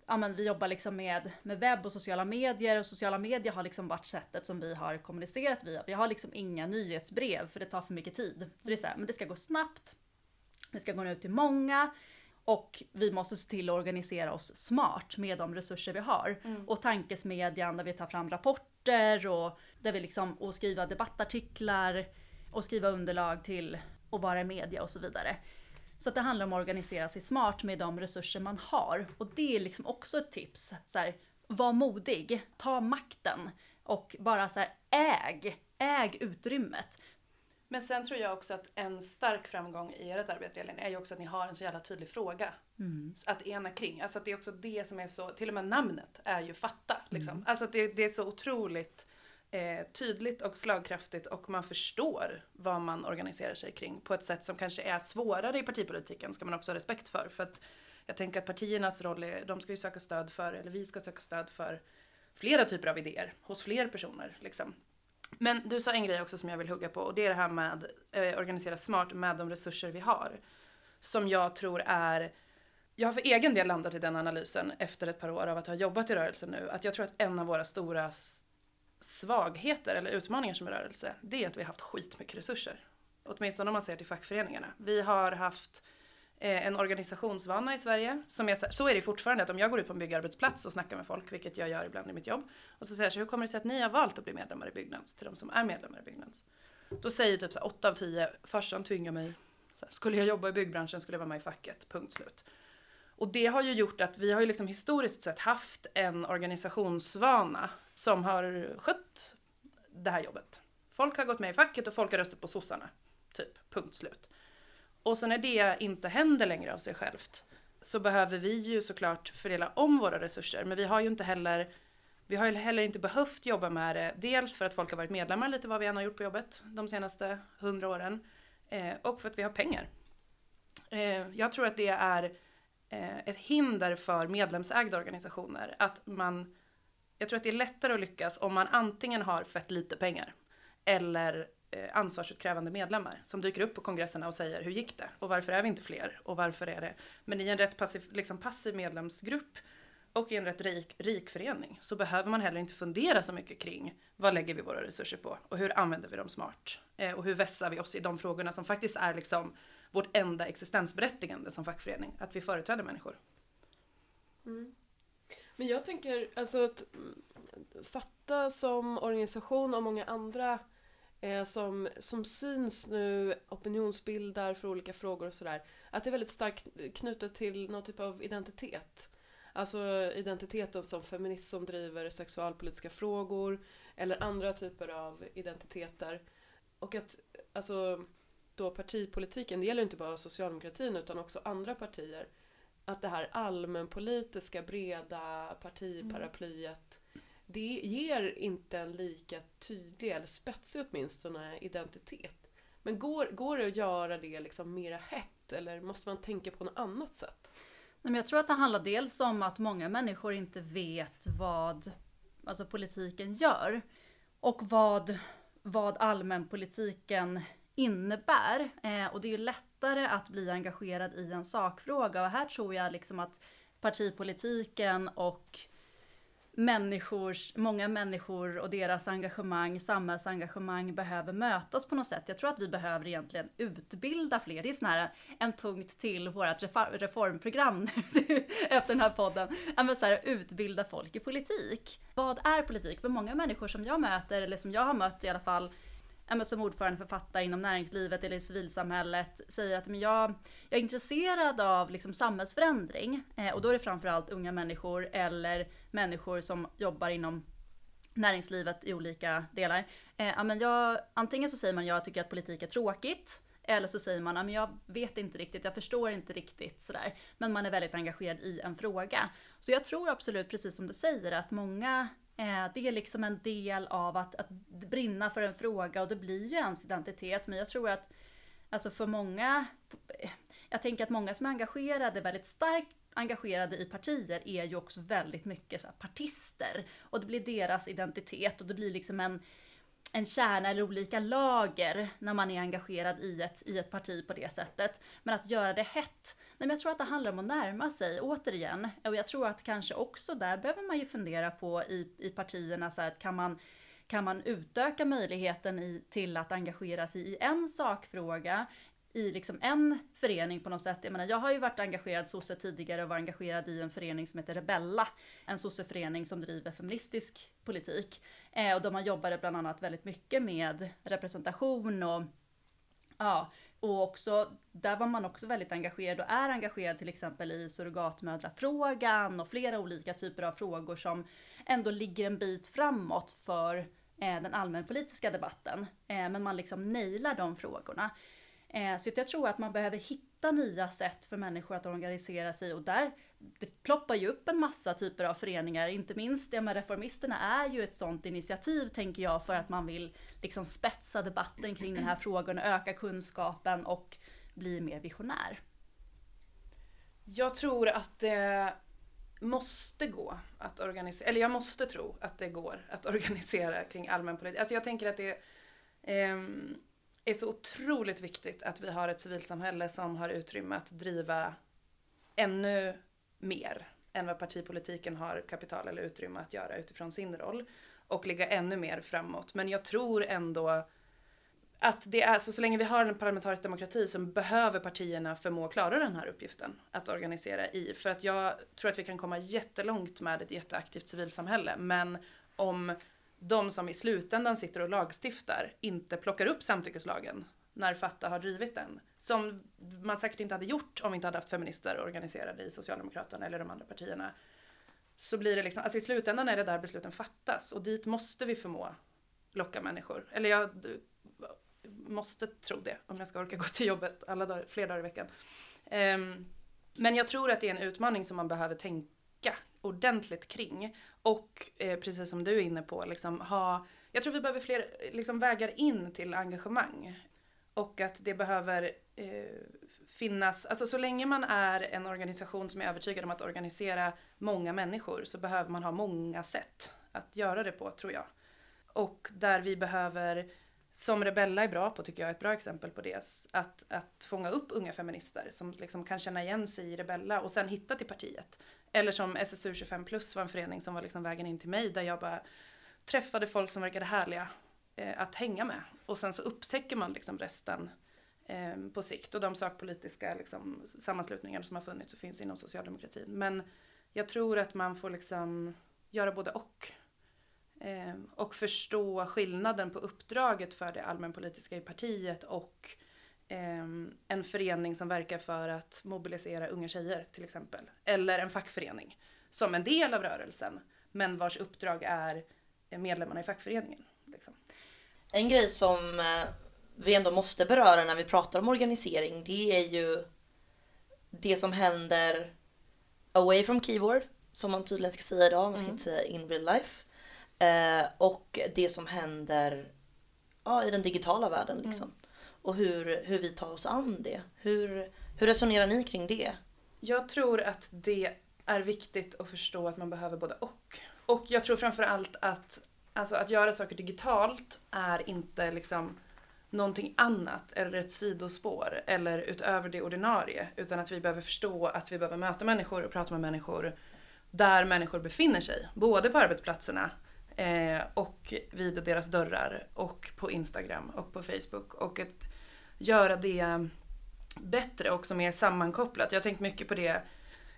[SPEAKER 3] ja, men vi jobbar liksom med, med webb och sociala medier och sociala medier har liksom varit sättet som vi har kommunicerat via. Vi har liksom inga nyhetsbrev för det tar för mycket tid. Så det är så här, men det ska gå snabbt, det ska gå ut till många och vi måste se till att organisera oss smart med de resurser vi har. Mm. Och tankesmedjan där vi tar fram rapporter och där vi liksom och skriva debattartiklar och skriva underlag till att vara i media och så vidare. Så det handlar om att organisera sig smart med de resurser man har. Och det är liksom också ett tips. Så här, var modig, ta makten och bara så här, äg, äg utrymmet.
[SPEAKER 4] Men sen tror jag också att en stark framgång i ert arbete Elin är ju också att ni har en så jävla tydlig fråga. Mm. Att ena kring. Alltså att det är också det som är så, till och med namnet är ju fatta. Liksom. Mm. Alltså att det, det är så otroligt eh, tydligt och slagkraftigt och man förstår vad man organiserar sig kring på ett sätt som kanske är svårare i partipolitiken ska man också ha respekt för. För att jag tänker att partiernas roll är, de ska ju söka stöd för, eller vi ska söka stöd för flera typer av idéer hos fler personer. Liksom. Men du sa en grej också som jag vill hugga på och det är det här med eh, organisera smart med de resurser vi har. Som jag tror är jag har för egen del landat i den analysen efter ett par år av att ha jobbat i rörelsen nu. Att jag tror att en av våra stora svagheter eller utmaningar som rörelse, det är att vi har haft skitmycket resurser. Åtminstone om man ser till fackföreningarna. Vi har haft eh, Eh, en organisationsvana i Sverige. Som är, så är det fortfarande att om jag går ut på en byggarbetsplats och snackar med folk, vilket jag gör ibland i mitt jobb, och så säger jag så hur kommer det sig att ni har valt att bli medlemmar i Byggnads, till de som är medlemmar i Byggnads? Då säger typ så 8 av 10, farsan tvingar mig, så här, skulle jag jobba i byggbranschen skulle jag vara med i facket, punkt slut. Och det har ju gjort att vi har ju liksom historiskt sett haft en organisationsvana som har skött det här jobbet. Folk har gått med i facket och folk har röstat på sossarna. Typ, punkt slut. Och så när det inte händer längre av sig självt så behöver vi ju såklart fördela om våra resurser. Men vi har ju inte heller vi har ju heller inte behövt jobba med det. Dels för att folk har varit medlemmar lite vad vi än har gjort på jobbet de senaste hundra åren. Eh, och för att vi har pengar. Eh, jag tror att det är eh, ett hinder för medlemsägda organisationer att man jag tror att det är lättare att lyckas om man antingen har fett lite pengar eller Eh, ansvarsutkrävande medlemmar som dyker upp på kongresserna och säger hur gick det och varför är vi inte fler och varför är det. Men i en rätt passiv, liksom passiv medlemsgrupp och i en rätt rik, rik förening så behöver man heller inte fundera så mycket kring vad lägger vi våra resurser på och hur använder vi dem smart eh, och hur vässar vi oss i de frågorna som faktiskt är liksom vårt enda existensberättigande som fackförening, att vi företräder människor.
[SPEAKER 1] Mm. Men jag tänker alltså att mm, Fatta som organisation och många andra som, som syns nu, opinionsbildar för olika frågor och sådär. Att det är väldigt starkt knutet till någon typ av identitet. Alltså identiteten som feminist som driver sexualpolitiska frågor eller andra typer av identiteter. Och att alltså då partipolitiken, det gäller inte bara socialdemokratin utan också andra partier, att det här allmänpolitiska breda partiparaplyet det ger inte en lika tydlig, eller spetsig åtminstone, identitet. Men går, går det att göra det liksom mera hett eller måste man tänka på något annat sätt?
[SPEAKER 3] Men jag tror att det handlar dels om att många människor inte vet vad alltså politiken gör och vad, vad allmänpolitiken innebär. Eh, och det är ju lättare att bli engagerad i en sakfråga och här tror jag liksom att partipolitiken och människors, många människor och deras engagemang, samhällsengagemang behöver mötas på något sätt. Jag tror att vi behöver egentligen utbilda fler. Det är sån här, en punkt till vårt reformprogram *laughs* efter den här podden. Men så här, utbilda folk i politik. Vad är politik? För många människor som jag möter, eller som jag har mött i alla fall, som ordförande författare inom näringslivet eller i civilsamhället säger att men jag, jag är intresserad av liksom samhällsförändring eh, och då är det framförallt unga människor eller människor som jobbar inom näringslivet i olika delar. Eh, men jag, antingen så säger man jag tycker att politik är tråkigt eller så säger man, men jag vet inte riktigt, jag förstår inte riktigt sådär. Men man är väldigt engagerad i en fråga. Så jag tror absolut, precis som du säger, att många Eh, det är liksom en del av att, att brinna för en fråga och det blir ju ens identitet. Men jag tror att alltså för många, jag tänker att många som är engagerade, väldigt starkt engagerade i partier är ju också väldigt mycket så partister. Och det blir deras identitet och det blir liksom en, en kärna eller olika lager när man är engagerad i ett, i ett parti på det sättet. Men att göra det hett Nej, men jag tror att det handlar om att närma sig, återigen. Och jag tror att kanske också där behöver man ju fundera på i, i partierna, så här, att kan man, kan man utöka möjligheten i, till att engagera sig i en sakfråga i liksom en förening på något sätt. Jag menar, jag har ju varit engagerad sosse tidigare och var engagerad i en förening som heter Rebella. En sosseförening som driver feministisk politik. Eh, och de har jobbade bland annat väldigt mycket med representation och ja, och också, där var man också väldigt engagerad och är engagerad till exempel i surrogatmödrafrågan och flera olika typer av frågor som ändå ligger en bit framåt för eh, den allmänpolitiska debatten. Eh, men man liksom nailar de frågorna. Eh, så jag tror att man behöver hitta nya sätt för människor att organisera sig och där det ploppar ju upp en massa typer av föreningar, inte minst ja, med Reformisterna är ju ett sånt initiativ tänker jag för att man vill liksom spetsa debatten kring den här frågan, öka kunskapen och bli mer visionär.
[SPEAKER 4] Jag tror att det måste gå att organisera, eller jag måste tro att det går att *laughs* organisera kring allmänpolitik. Alltså jag tänker att det eh, är så otroligt viktigt att vi har ett civilsamhälle som har utrymme att driva ännu mer än vad partipolitiken har kapital eller utrymme att göra utifrån sin roll och ligga ännu mer framåt. Men jag tror ändå att det är så, så länge vi har en parlamentarisk demokrati så behöver partierna förmå klara den här uppgiften att organisera i. För att jag tror att vi kan komma jättelångt med ett jätteaktivt civilsamhälle. Men om de som i slutändan sitter och lagstiftar inte plockar upp samtyckeslagen när Fatta har drivit den. Som man säkert inte hade gjort om vi inte hade haft feminister organiserade i Socialdemokraterna eller de andra partierna. Så blir det liksom, alltså i slutändan är det där besluten fattas och dit måste vi förmå locka människor. Eller jag måste tro det om jag ska orka gå till jobbet alla dagar, fler dagar i veckan. Um, men jag tror att det är en utmaning som man behöver tänka ordentligt kring. Och eh, precis som du är inne på, liksom ha, jag tror vi behöver fler liksom, vägar in till engagemang. Och att det behöver eh, finnas, alltså så länge man är en organisation som är övertygad om att organisera många människor så behöver man ha många sätt att göra det på tror jag. Och där vi behöver, som Rebella är bra på tycker jag, ett bra exempel på det, att, att fånga upp unga feminister som liksom kan känna igen sig i Rebella och sen hitta till partiet. Eller som SSU 25 plus var en förening som var liksom vägen in till mig där jag bara träffade folk som verkade härliga eh, att hänga med. Och sen så upptäcker man liksom resten eh, på sikt och de sakpolitiska liksom, sammanslutningar som har funnits och finns inom socialdemokratin. Men jag tror att man får liksom göra både och. Eh, och förstå skillnaden på uppdraget för det allmänpolitiska i partiet och eh, en förening som verkar för att mobilisera unga tjejer till exempel. Eller en fackförening som en del av rörelsen, men vars uppdrag är eh, medlemmarna i fackföreningen.
[SPEAKER 2] En grej som eh, vi ändå måste beröra när vi pratar om organisering, det är ju det som händer away from keyboard, som man tydligen ska säga idag, man ska
[SPEAKER 4] Mm.
[SPEAKER 2] inte säga in real life. Eh, och det som händer ja, i den digitala världen liksom. Och hur, hur vi tar oss an det. Hur, hur resonerar ni kring det?
[SPEAKER 4] Jag tror att det är viktigt att förstå att man behöver både och. Och jag tror framför allt att alltså, att göra saker digitalt är inte liksom någonting annat eller ett sidospår eller utöver det ordinarie. Utan att vi behöver förstå att vi behöver möta människor och prata med människor där människor befinner sig. Både på arbetsplatserna eh, och vid deras dörrar och på Instagram och på Facebook. Och att göra det bättre och också mer sammankopplat. Jag har tänkt mycket på det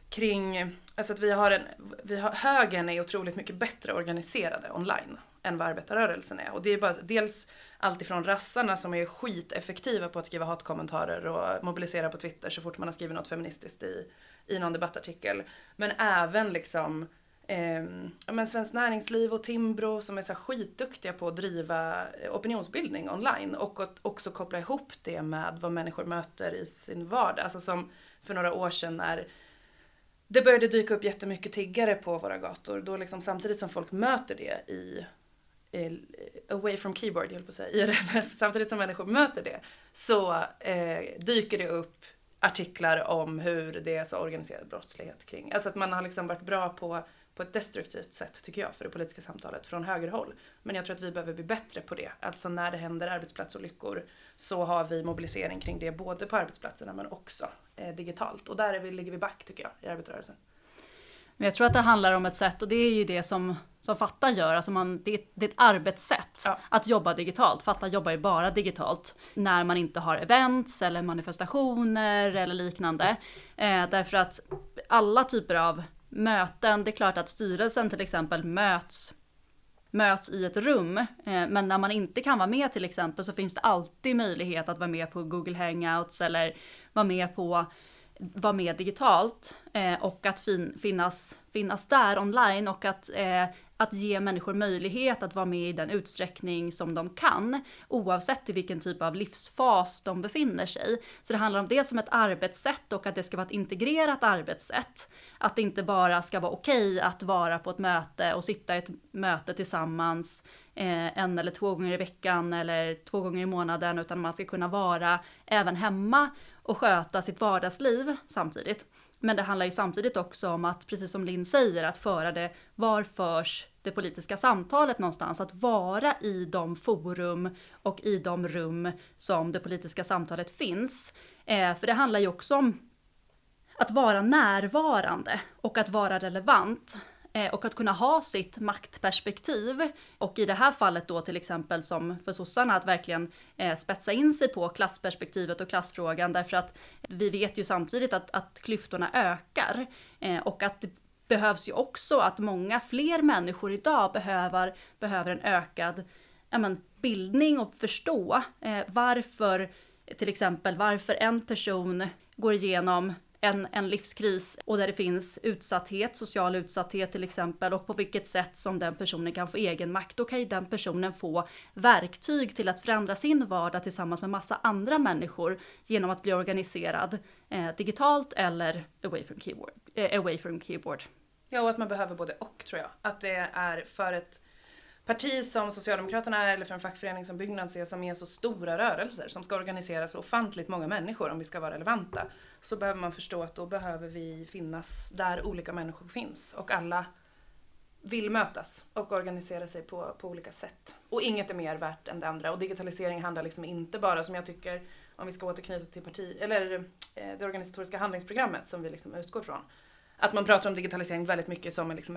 [SPEAKER 4] kring, alltså att vi har en, vi har, högern är otroligt mycket bättre organiserade online än vad arbetarrörelsen är. Och det är bara dels alltifrån rassarna som är skiteffektiva på att skriva hatkommentarer och mobilisera på Twitter så fort man har skrivit något feministiskt i, i någon debattartikel. Men även liksom eh, ja, men Svenskt Näringsliv och Timbro som är så skitduktiga på att driva eh, opinionsbildning online och att också koppla ihop det med vad människor möter i sin vardag. Alltså som för några år sedan när det började dyka upp jättemycket tiggare på våra gator. Då liksom samtidigt som folk möter det i, i away from keyboard, jag på att säga, IRL, samtidigt som människor möter det så eh, dyker det upp artiklar om hur det är så organiserad brottslighet kring. Alltså att man har liksom varit bra på, på ett destruktivt sätt tycker jag för det politiska samtalet från högerhåll. Men jag tror att vi behöver bli bättre på det. Alltså när det händer arbetsplatsolyckor så har vi mobilisering kring det både på arbetsplatserna men också eh, digitalt. Och där är vi, ligger vi back tycker jag i arbetarrörelsen.
[SPEAKER 3] Men jag tror att det handlar om ett sätt och det är ju det som, som Fatta gör. Alltså man, det, är, det är ett arbetssätt
[SPEAKER 4] Ja.
[SPEAKER 3] att jobba digitalt. Fatta jobbar ju bara digitalt när man inte har events eller manifestationer eller liknande. Eh, därför att alla typer av möten, det är klart att styrelsen till exempel möts möts i ett rum. Eh, men när man inte kan vara med till exempel så finns det alltid möjlighet att vara med på Google Hangouts eller vara med på vara med digitalt eh, och att fin, finnas, finnas där online och att, eh, att ge människor möjlighet att vara med i den utsträckning som de kan oavsett i vilken typ av livsfas de befinner sig. Så det handlar om det som ett arbetssätt och att det ska vara ett integrerat arbetssätt. Att det inte bara ska vara okej att vara på ett möte och sitta i ett möte tillsammans eh, en eller två gånger i veckan eller två gånger i månaden utan man ska kunna vara även hemma och sköta sitt vardagsliv samtidigt. Men det handlar ju samtidigt också om att, precis som Linn säger, att föra det, var förs det politiska samtalet någonstans? Att vara i de forum och i de rum som det politiska samtalet finns. Eh, för det handlar ju också om att vara närvarande och att vara relevant. Eh, och att kunna ha sitt maktperspektiv. Och i det här fallet då till exempel som för sossarna att verkligen eh, spetsa in sig på klassperspektivet och klassfrågan därför att vi vet ju samtidigt att, att klyftorna ökar. Eh, och att det behövs ju också att många fler människor idag behöver, behöver en ökad ja, men, bildning och förstå eh, varför till exempel varför en person går igenom en, en livskris och där det finns utsatthet, social utsatthet till exempel och på vilket sätt som den personen kan få egen makt. Då kan ju den personen få verktyg till att förändra sin vardag tillsammans med massa andra människor genom att bli organiserad eh, digitalt eller away from keyboard. Eh, away from keyboard.
[SPEAKER 4] Ja, och att man behöver både och tror jag. Att det är för ett parti som Socialdemokraterna är eller för en fackförening som Byggnads är som är så stora rörelser som ska organisera så ofantligt många människor om vi ska vara relevanta. Så behöver man förstå att då behöver vi finnas där olika människor finns och alla vill mötas och organisera sig på, på olika sätt. Och inget är mer värt än det andra. Och digitalisering handlar liksom inte bara, som jag tycker, om vi ska återknyta till parti, eller eh, det organisatoriska handlingsprogrammet som vi liksom utgår från. Att man pratar om digitalisering väldigt mycket som en liksom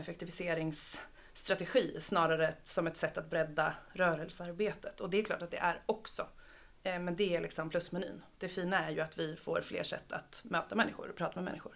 [SPEAKER 4] strategi snarare som ett sätt att bredda rörelsearbetet. Och det är klart att det är också. Eh, men det är liksom plusmenyn. Det fina är ju att vi får fler sätt att möta människor och prata med människor.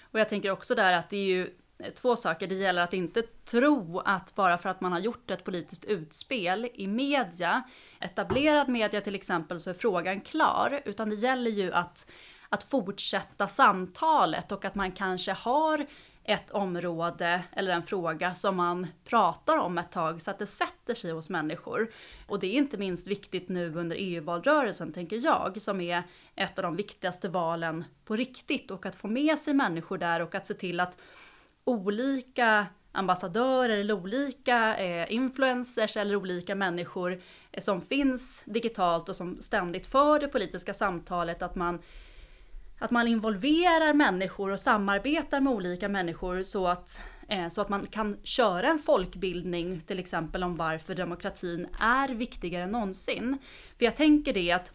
[SPEAKER 3] Och jag tänker också där att det är ju eh, två saker. Det gäller att inte tro att bara för att man har gjort ett politiskt utspel i media, etablerad media till exempel, så är frågan klar. Utan det gäller ju att, att fortsätta samtalet och att man kanske har ett område eller en fråga som man pratar om ett tag så att det sätter sig hos människor. Och det är inte minst viktigt nu under EU-valrörelsen, tänker jag, som är ett av de viktigaste valen på riktigt och att få med sig människor där och att se till att olika ambassadörer eller olika eh, influencers eller olika människor eh, som finns digitalt och som ständigt för det politiska samtalet, att man att man involverar människor och samarbetar med olika människor så att, eh, så att man kan köra en folkbildning till exempel om varför demokratin är viktigare än någonsin. För jag tänker det att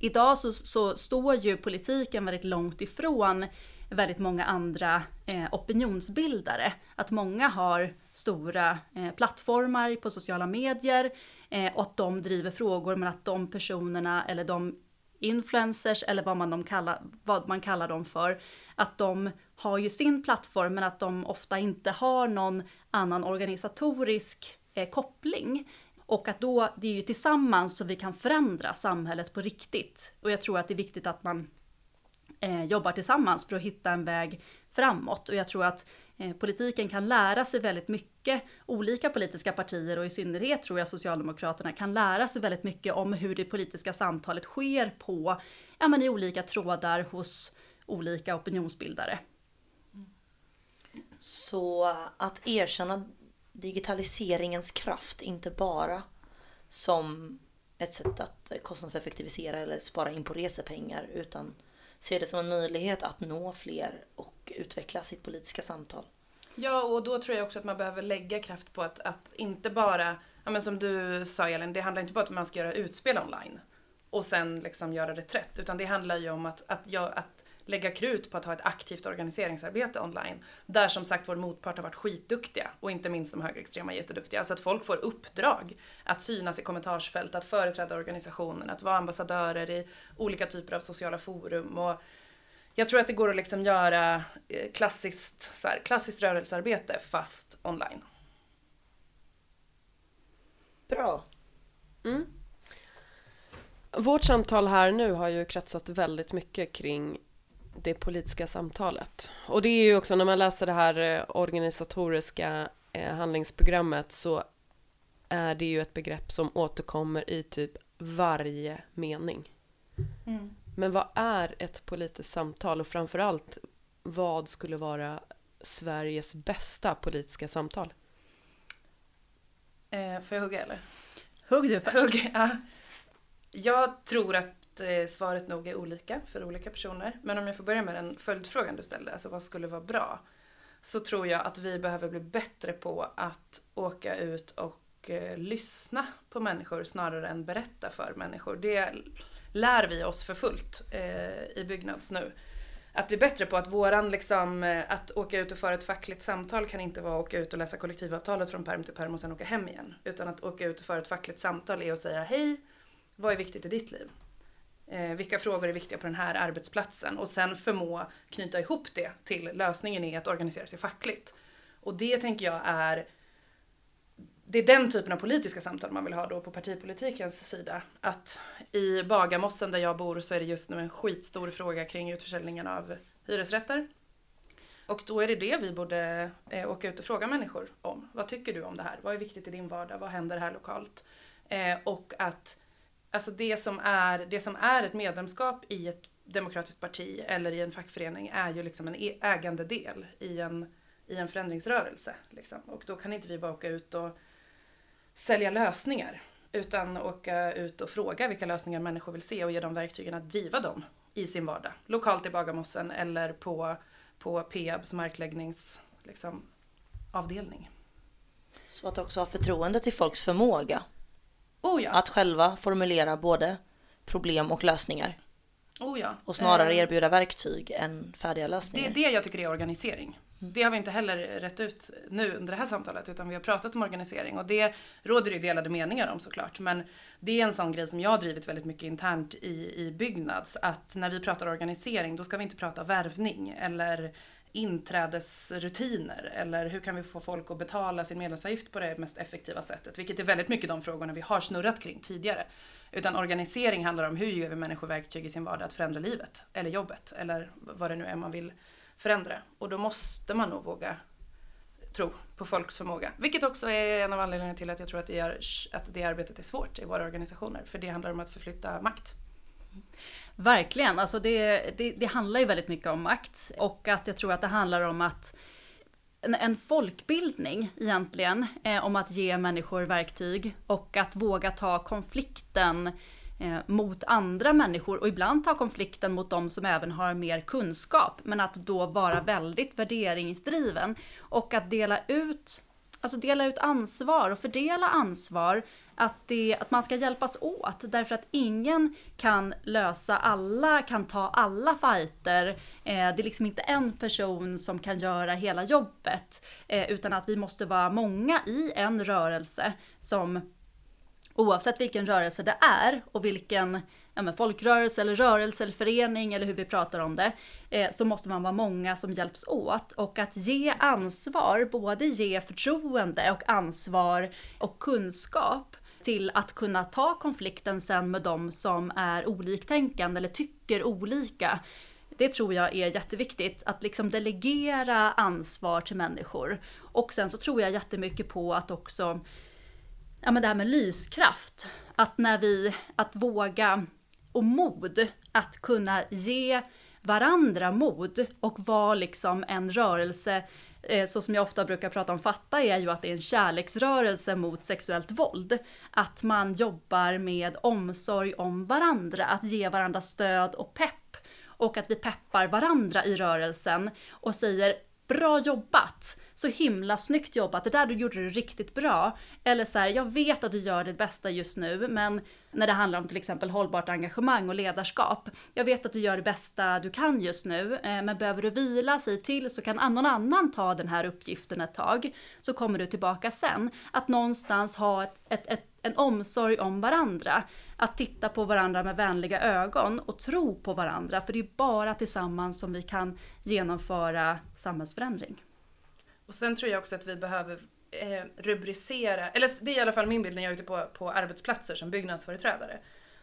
[SPEAKER 3] idag så, så står ju politiken väldigt långt ifrån väldigt många andra eh, opinionsbildare. Att många har stora eh, plattformar på sociala medier eh, och att de driver frågor men att de personerna eller de influencers eller vad man, de kallar, vad man kallar dem för, att de har ju sin plattform men att de ofta inte har någon annan organisatorisk eh, koppling. Och att då, det är ju tillsammans så vi kan förändra samhället på riktigt. Och jag tror att det är viktigt att man eh, jobbar tillsammans för att hitta en väg framåt. Och jag tror att Eh, politiken kan lära sig väldigt mycket. Olika politiska partier och i synnerhet tror jag Socialdemokraterna kan lära sig väldigt mycket om hur det politiska samtalet sker på, ja men i olika trådar hos olika opinionsbildare.
[SPEAKER 2] Så att erkänna digitaliseringens kraft, inte bara som ett sätt att kostnadseffektivisera eller spara in på resepengar utan ser det som en möjlighet att nå fler och utveckla sitt politiska samtal.
[SPEAKER 4] Ja, och då tror jag också att man behöver lägga kraft på att, att inte bara, ja men som du sa Elin, det handlar inte bara om att man ska göra utspel online och sen liksom göra reträtt, utan det handlar ju om att, att, jag, att lägga krut på att ha ett aktivt organiseringsarbete online. Där som sagt vår motpart har varit skitduktiga och inte minst de högerextrema jätteduktiga. Så att folk får uppdrag att synas i kommentarsfält, att företräda organisationen, att vara ambassadörer i olika typer av sociala forum. Och jag tror att det går att liksom göra eh, klassiskt, så här, klassiskt rörelsearbete fast online.
[SPEAKER 2] Bra.
[SPEAKER 1] Mm. Vårt samtal här nu har ju kretsat väldigt mycket kring det politiska samtalet. Och det är ju också när man läser det här eh, organisatoriska eh, handlingsprogrammet så är det ju ett begrepp som återkommer i typ varje mening. Mm. Men vad är ett politiskt samtal och framförallt vad skulle vara Sveriges bästa politiska samtal?
[SPEAKER 4] Eh, får jag hugga eller?
[SPEAKER 3] Hugg du först. Hugg,
[SPEAKER 4] ja. Jag tror att eh, svaret nog är olika för olika personer. Men om jag får börja med den följdfrågan du ställde, alltså vad skulle vara bra? Så tror jag att vi behöver bli bättre på att åka ut och eh, lyssna på människor snarare än berätta för människor. Det lär vi oss för fullt eh, i Byggnads nu. Att bli bättre på att våran liksom, eh, att åka ut och föra ett fackligt samtal kan inte vara att åka ut och läsa kollektivavtalet från perm till perm och sen åka hem igen. Utan att åka ut och föra ett fackligt samtal är att säga hej, vad är viktigt i ditt liv? Eh, vilka frågor är viktiga på den här arbetsplatsen? Och sen förmå knyta ihop det till lösningen är att organisera sig fackligt. Och det tänker jag är det är den typen av politiska samtal man vill ha då på partipolitikens sida. Att i Bagarmossen där jag bor så är det just nu en skitstor fråga kring utförsäljningen av hyresrätter. Och då är det det vi borde eh, åka ut och fråga människor om. Vad tycker du om det här? Vad är viktigt i din vardag? Vad händer här lokalt? Eh, och att alltså det som, är, det som är ett medlemskap i ett demokratiskt parti eller i en fackförening är ju liksom en e- ägandedel i en, i en förändringsrörelse. Liksom. Och då kan inte vi bara åka ut och sälja lösningar utan åka ut och fråga vilka lösningar människor vill se och ge dem verktygen att driva dem i sin vardag. Lokalt i Bagarmossen eller på, på Peabs markläggningsavdelning. Liksom,
[SPEAKER 2] Så att också ha förtroende till folks förmåga
[SPEAKER 4] Oh ja.
[SPEAKER 2] Att själva formulera både problem och lösningar.
[SPEAKER 4] Oh ja.
[SPEAKER 2] Och snarare eh, erbjuda verktyg än färdiga lösningar.
[SPEAKER 4] Det är det jag tycker är organisering. Mm. Det har vi inte heller rätt ut nu under det här samtalet utan vi har pratat om organisering och det råder det delade meningar om såklart. Men det är en sån grej som jag har drivit väldigt mycket internt i, i Byggnads att när vi pratar organisering då ska vi inte prata värvning eller inträdesrutiner eller hur kan vi få folk att betala sin medlemsavgift på det mest effektiva sättet? Vilket är väldigt mycket de frågorna vi har snurrat kring tidigare. Utan organisering handlar om hur ger vi människor verktyg i sin vardag att förändra livet eller jobbet eller vad det nu är man vill förändra. Och då måste man nog våga tro på folks förmåga. Vilket också är en av anledningarna till att jag tror att det, gör, att det arbetet är svårt i våra organisationer. För det handlar om att förflytta makt.
[SPEAKER 3] Verkligen, alltså det, det, det handlar ju väldigt mycket om makt. Och att jag tror att det handlar om att en, en folkbildning egentligen, eh, om att ge människor verktyg och att våga ta konflikten eh, mot andra människor och ibland ta konflikten mot de som även har mer kunskap. Men att då vara väldigt värderingsdriven och att dela ut, alltså dela ut ansvar och fördela ansvar att, det, att man ska hjälpas åt därför att ingen kan lösa alla, kan ta alla fighter. Eh, det är liksom inte en person som kan göra hela jobbet eh, utan att vi måste vara många i en rörelse som oavsett vilken rörelse det är och vilken ja, men folkrörelse eller rörelse eller förening eller hur vi pratar om det, eh, så måste man vara många som hjälps åt. Och att ge ansvar, både ge förtroende och ansvar och kunskap till att kunna ta konflikten sen med de som är oliktänkande eller tycker olika. Det tror jag är jätteviktigt, att liksom delegera ansvar till människor. Och sen så tror jag jättemycket på att också, ja men det här med lyskraft. Att när vi, att våga och mod att kunna ge varandra mod och vara liksom en rörelse Eh, så som jag ofta brukar prata om Fatta är ju att det är en kärleksrörelse mot sexuellt våld. Att man jobbar med omsorg om varandra, att ge varandra stöd och pepp. Och att vi peppar varandra i rörelsen och säger bra jobbat! Så himla snyggt jobbat, det där du gjorde du riktigt bra. Eller så här, jag vet att du gör ditt bästa just nu, men när det handlar om till exempel hållbart engagemang och ledarskap. Jag vet att du gör det bästa du kan just nu, eh, men behöver du vila, sig till så kan någon annan ta den här uppgiften ett tag, så kommer du tillbaka sen. Att någonstans ha ett, ett, ett, en omsorg om varandra. Att titta på varandra med vänliga ögon och tro på varandra, för det är bara tillsammans som vi kan genomföra samhällsförändring.
[SPEAKER 4] Och sen tror jag också att vi behöver eh, rubricera, eller det är i alla fall min bild när jag är ute på, på arbetsplatser som byggnadsföreträdare.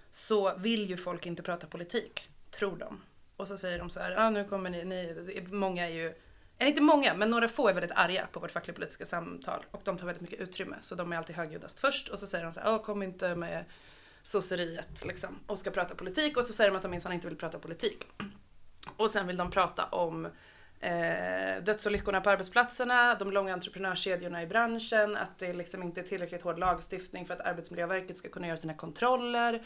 [SPEAKER 4] Så vill ju folk inte prata politik, tror de. Och så säger de så här, ja ah, nu kommer ni, ni, många är ju, eller inte många, men några få är väldigt arga på vårt fackliga politiska samtal och de tar väldigt mycket utrymme. Så de är alltid högljuddast först och så säger de så här, ah, kom inte med sosseriet liksom och ska prata politik och så säger de att de minsann inte vill prata politik. Och sen vill de prata om eh, dödsolyckorna på arbetsplatserna, de långa entreprenörskedjorna i branschen, att det liksom inte är tillräckligt hård lagstiftning för att Arbetsmiljöverket ska kunna göra sina kontroller.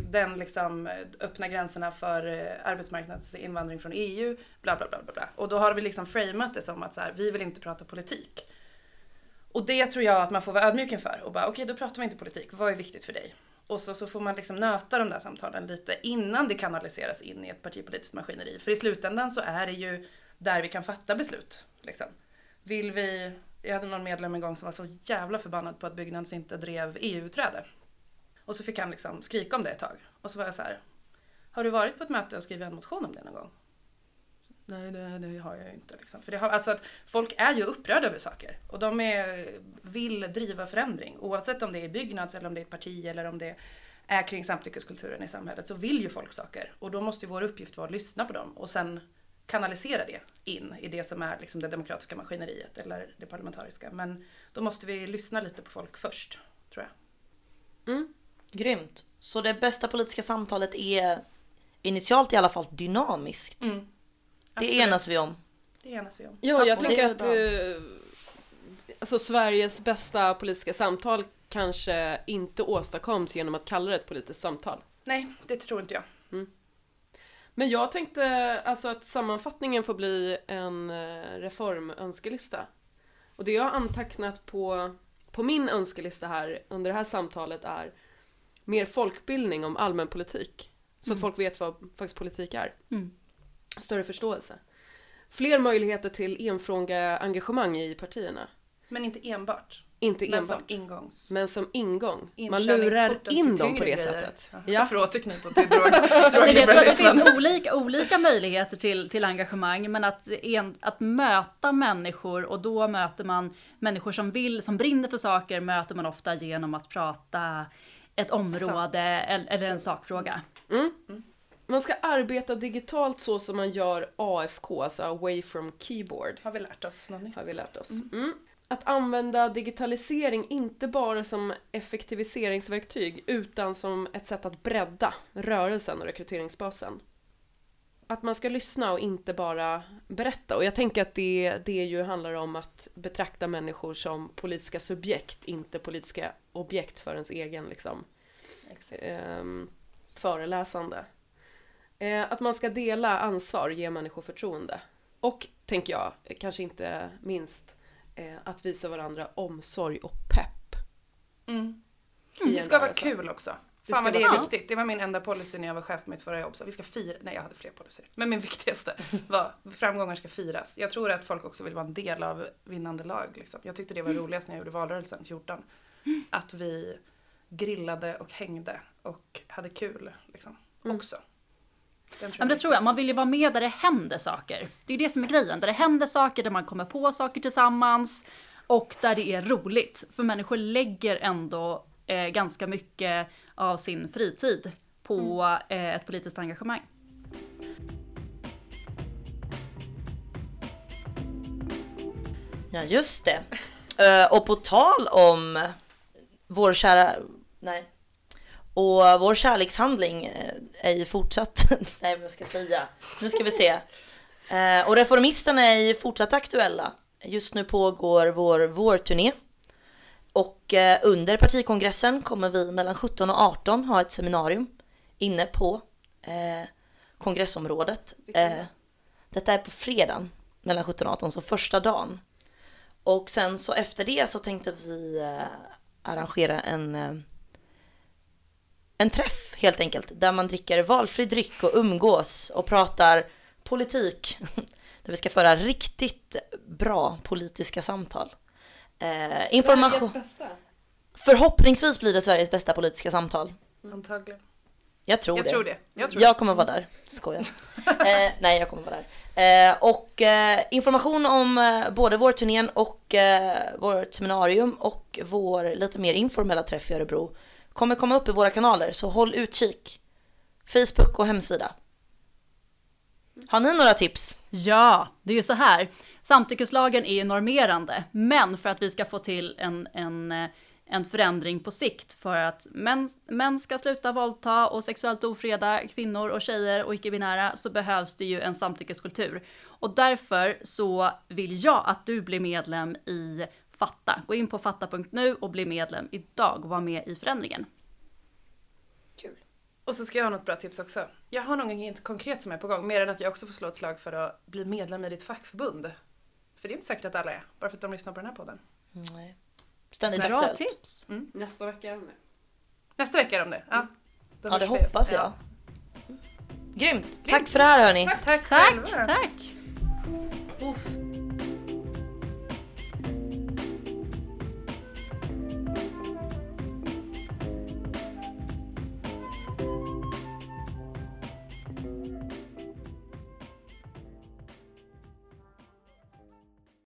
[SPEAKER 4] Den liksom eh, öppna gränserna för eh, arbetsmarknadsinvandring från EU, bla bla bla. bla. Och då har vi liksom framat det som att så här, vi vill inte prata politik. Och det tror jag att man får vara ödmjuk inför och bara okej, okay, då pratar vi inte politik. Vad är viktigt för dig? Och så, så får man liksom nöta de där samtalen lite innan det kanaliseras in i ett partipolitiskt maskineri. För i slutändan så är det ju där vi kan fatta beslut. Liksom. Vill vi, jag hade någon medlem en gång som var så jävla förbannad på att Byggnads inte drev EU-utträde. Och så fick han liksom skrika om det ett tag. Och så var jag så här, har du varit på ett möte och skrivit en motion om det någon gång? Nej, det, det har jag inte. Liksom. För det har, alltså att folk är ju upprörda över saker och de är, vill driva förändring. Oavsett om det är Byggnads eller om det är ett parti eller om det är kring samtyckeskulturen i samhället så vill ju folk saker. Och då måste ju vår uppgift vara att lyssna på dem och sen kanalisera det in i det som är liksom det demokratiska maskineriet eller det parlamentariska. Men då måste vi lyssna lite på folk först, tror jag.
[SPEAKER 2] Mm. Grymt. Så det bästa politiska samtalet är initialt i alla fall dynamiskt. Mm. Det enas vi om.
[SPEAKER 4] Det enas vi om.
[SPEAKER 1] Ja, jag tänker att uh, alltså, Sveriges bästa politiska samtal kanske inte åstadkoms genom att kalla det ett politiskt samtal.
[SPEAKER 4] Nej, det tror inte jag.
[SPEAKER 1] Men jag tänkte alltså att sammanfattningen får bli en eh, reformönskelista. Och det jag har antecknat på, på min önskelista här under det här samtalet är mer folkbildning om allmänpolitik. Så mm. att folk vet vad faktiskt politik är. Mm. Större förståelse. Fler möjligheter till enfråga engagemang i partierna.
[SPEAKER 4] Men inte enbart.
[SPEAKER 1] Inte
[SPEAKER 4] men
[SPEAKER 1] enbart.
[SPEAKER 4] Som ingångs.
[SPEAKER 1] Men som ingång. Man lurar in dem på det grejer. sättet.
[SPEAKER 4] Ja. För *laughs* att återknyta till drog, det
[SPEAKER 3] finns olika, olika möjligheter till, till engagemang men att, en, att möta människor och då möter man människor som vill, som brinner för saker möter man ofta genom att prata ett område eller, eller en sakfråga.
[SPEAKER 1] Mm. Mm. man ska arbeta digitalt så som man gör AFK, alltså away from keyboard.
[SPEAKER 4] Har vi lärt oss något nytt?
[SPEAKER 1] Har vi lärt oss. Mm. Att använda digitalisering inte bara som effektiviseringsverktyg utan som ett sätt att bredda rörelsen och rekryteringsbasen. Att man ska lyssna och inte bara berätta. Och jag tänker att det, det ju handlar om att betrakta människor som politiska subjekt, inte politiska objekt för ens egen liksom, ehm, föreläsande. Eh, att man ska dela ansvar, ge människor förtroende. Och, tänker jag, kanske inte minst, eh, att visa varandra omsorg och pepp.
[SPEAKER 4] Mm.
[SPEAKER 1] i
[SPEAKER 4] Det ska vara
[SPEAKER 1] rörelse.
[SPEAKER 4] kul också.
[SPEAKER 1] Det
[SPEAKER 4] Fan vad det är viktigt. Det var min enda policy när jag var chef på mitt förra jobb. Så vi ska fira, nej jag hade fler policyer. Men min viktigaste *laughs* var framgångar ska firas. Jag tror att folk också vill vara en del av vinnande lag. Liksom. Jag tyckte det var roligast när jag gjorde valrörelsen 14. Att vi grillade och hängde och hade kul liksom,
[SPEAKER 1] Mm.
[SPEAKER 4] också. Den
[SPEAKER 3] Ja, men det tror jag. Man vill ju vara med där det händer saker. Det är det som är grejen. Där det händer saker, där man kommer på saker tillsammans och där det är roligt. För människor lägger ändå eh, ganska mycket av sin fritid på eh, ett politiskt engagemang.
[SPEAKER 2] Ja, just det. Eh, och på tal om vår kära... Nej. Och vår kärlekshandling eh, är ju fortsatt... *laughs* Nej, vad ska jag säga? Nu ska vi se. Eh, och Reformisterna är ju fortsatt aktuella. Just nu pågår vår vårturné. Och eh, under partikongressen kommer vi mellan 17 och 18 ha ett seminarium inne på eh, kongressområdet. Eh, detta är på fredagen mellan 17 och 18, så första dagen. Och sen så efter det så tänkte vi eh, arrangera en, en träff helt enkelt. Där man dricker valfri dryck och umgås och pratar politik. *laughs* Där vi ska föra riktigt bra politiska samtal. Eh, information.
[SPEAKER 1] Bästa.
[SPEAKER 2] Förhoppningsvis blir det Sveriges bästa politiska samtal.
[SPEAKER 4] Antagligen.
[SPEAKER 2] Jag tror
[SPEAKER 4] Jag
[SPEAKER 2] det.
[SPEAKER 4] tror det. Jag tror
[SPEAKER 2] Jag kommer vara där. Skojar. *laughs* eh, nej, jag kommer vara där. Eh, och eh, information om eh, både vår turnén och eh, vårt seminarium och vår lite mer informella träff i Örebro kommer komma upp i våra kanaler, så håll utkik. Facebook och hemsida. Har ni några tips?
[SPEAKER 3] Ja, det är ju så här. Samtyckeslagen är ju normerande, men för att vi ska få till en, en, en förändring på sikt för att män, män ska sluta våldta och sexuellt ofreda kvinnor och tjejer och icke-binära så behövs det ju en samtyckeskultur. Och därför så vill jag att du blir medlem i Fatta. Gå in på fatta.nu och bli medlem idag och var med i förändringen.
[SPEAKER 2] Kul.
[SPEAKER 4] Och så ska jag ha något bra tips också. Jag har nog inget konkret som är på gång, mer än att jag också får slå ett slag för att bli medlem i ditt fackförbund. För det är inte säkert att alla är, bara för att de lyssnar på den här podden.
[SPEAKER 2] Nej. Ständigt
[SPEAKER 3] Bra
[SPEAKER 2] aktuellt.
[SPEAKER 3] tips!
[SPEAKER 1] Nästa vecka är det.
[SPEAKER 4] Nästa vecka är de det. Ja, Då
[SPEAKER 2] Ja, det hoppas jag.
[SPEAKER 4] Ja.
[SPEAKER 2] Grymt. Tack för det här hörni.
[SPEAKER 4] Tack
[SPEAKER 3] Tack, tack!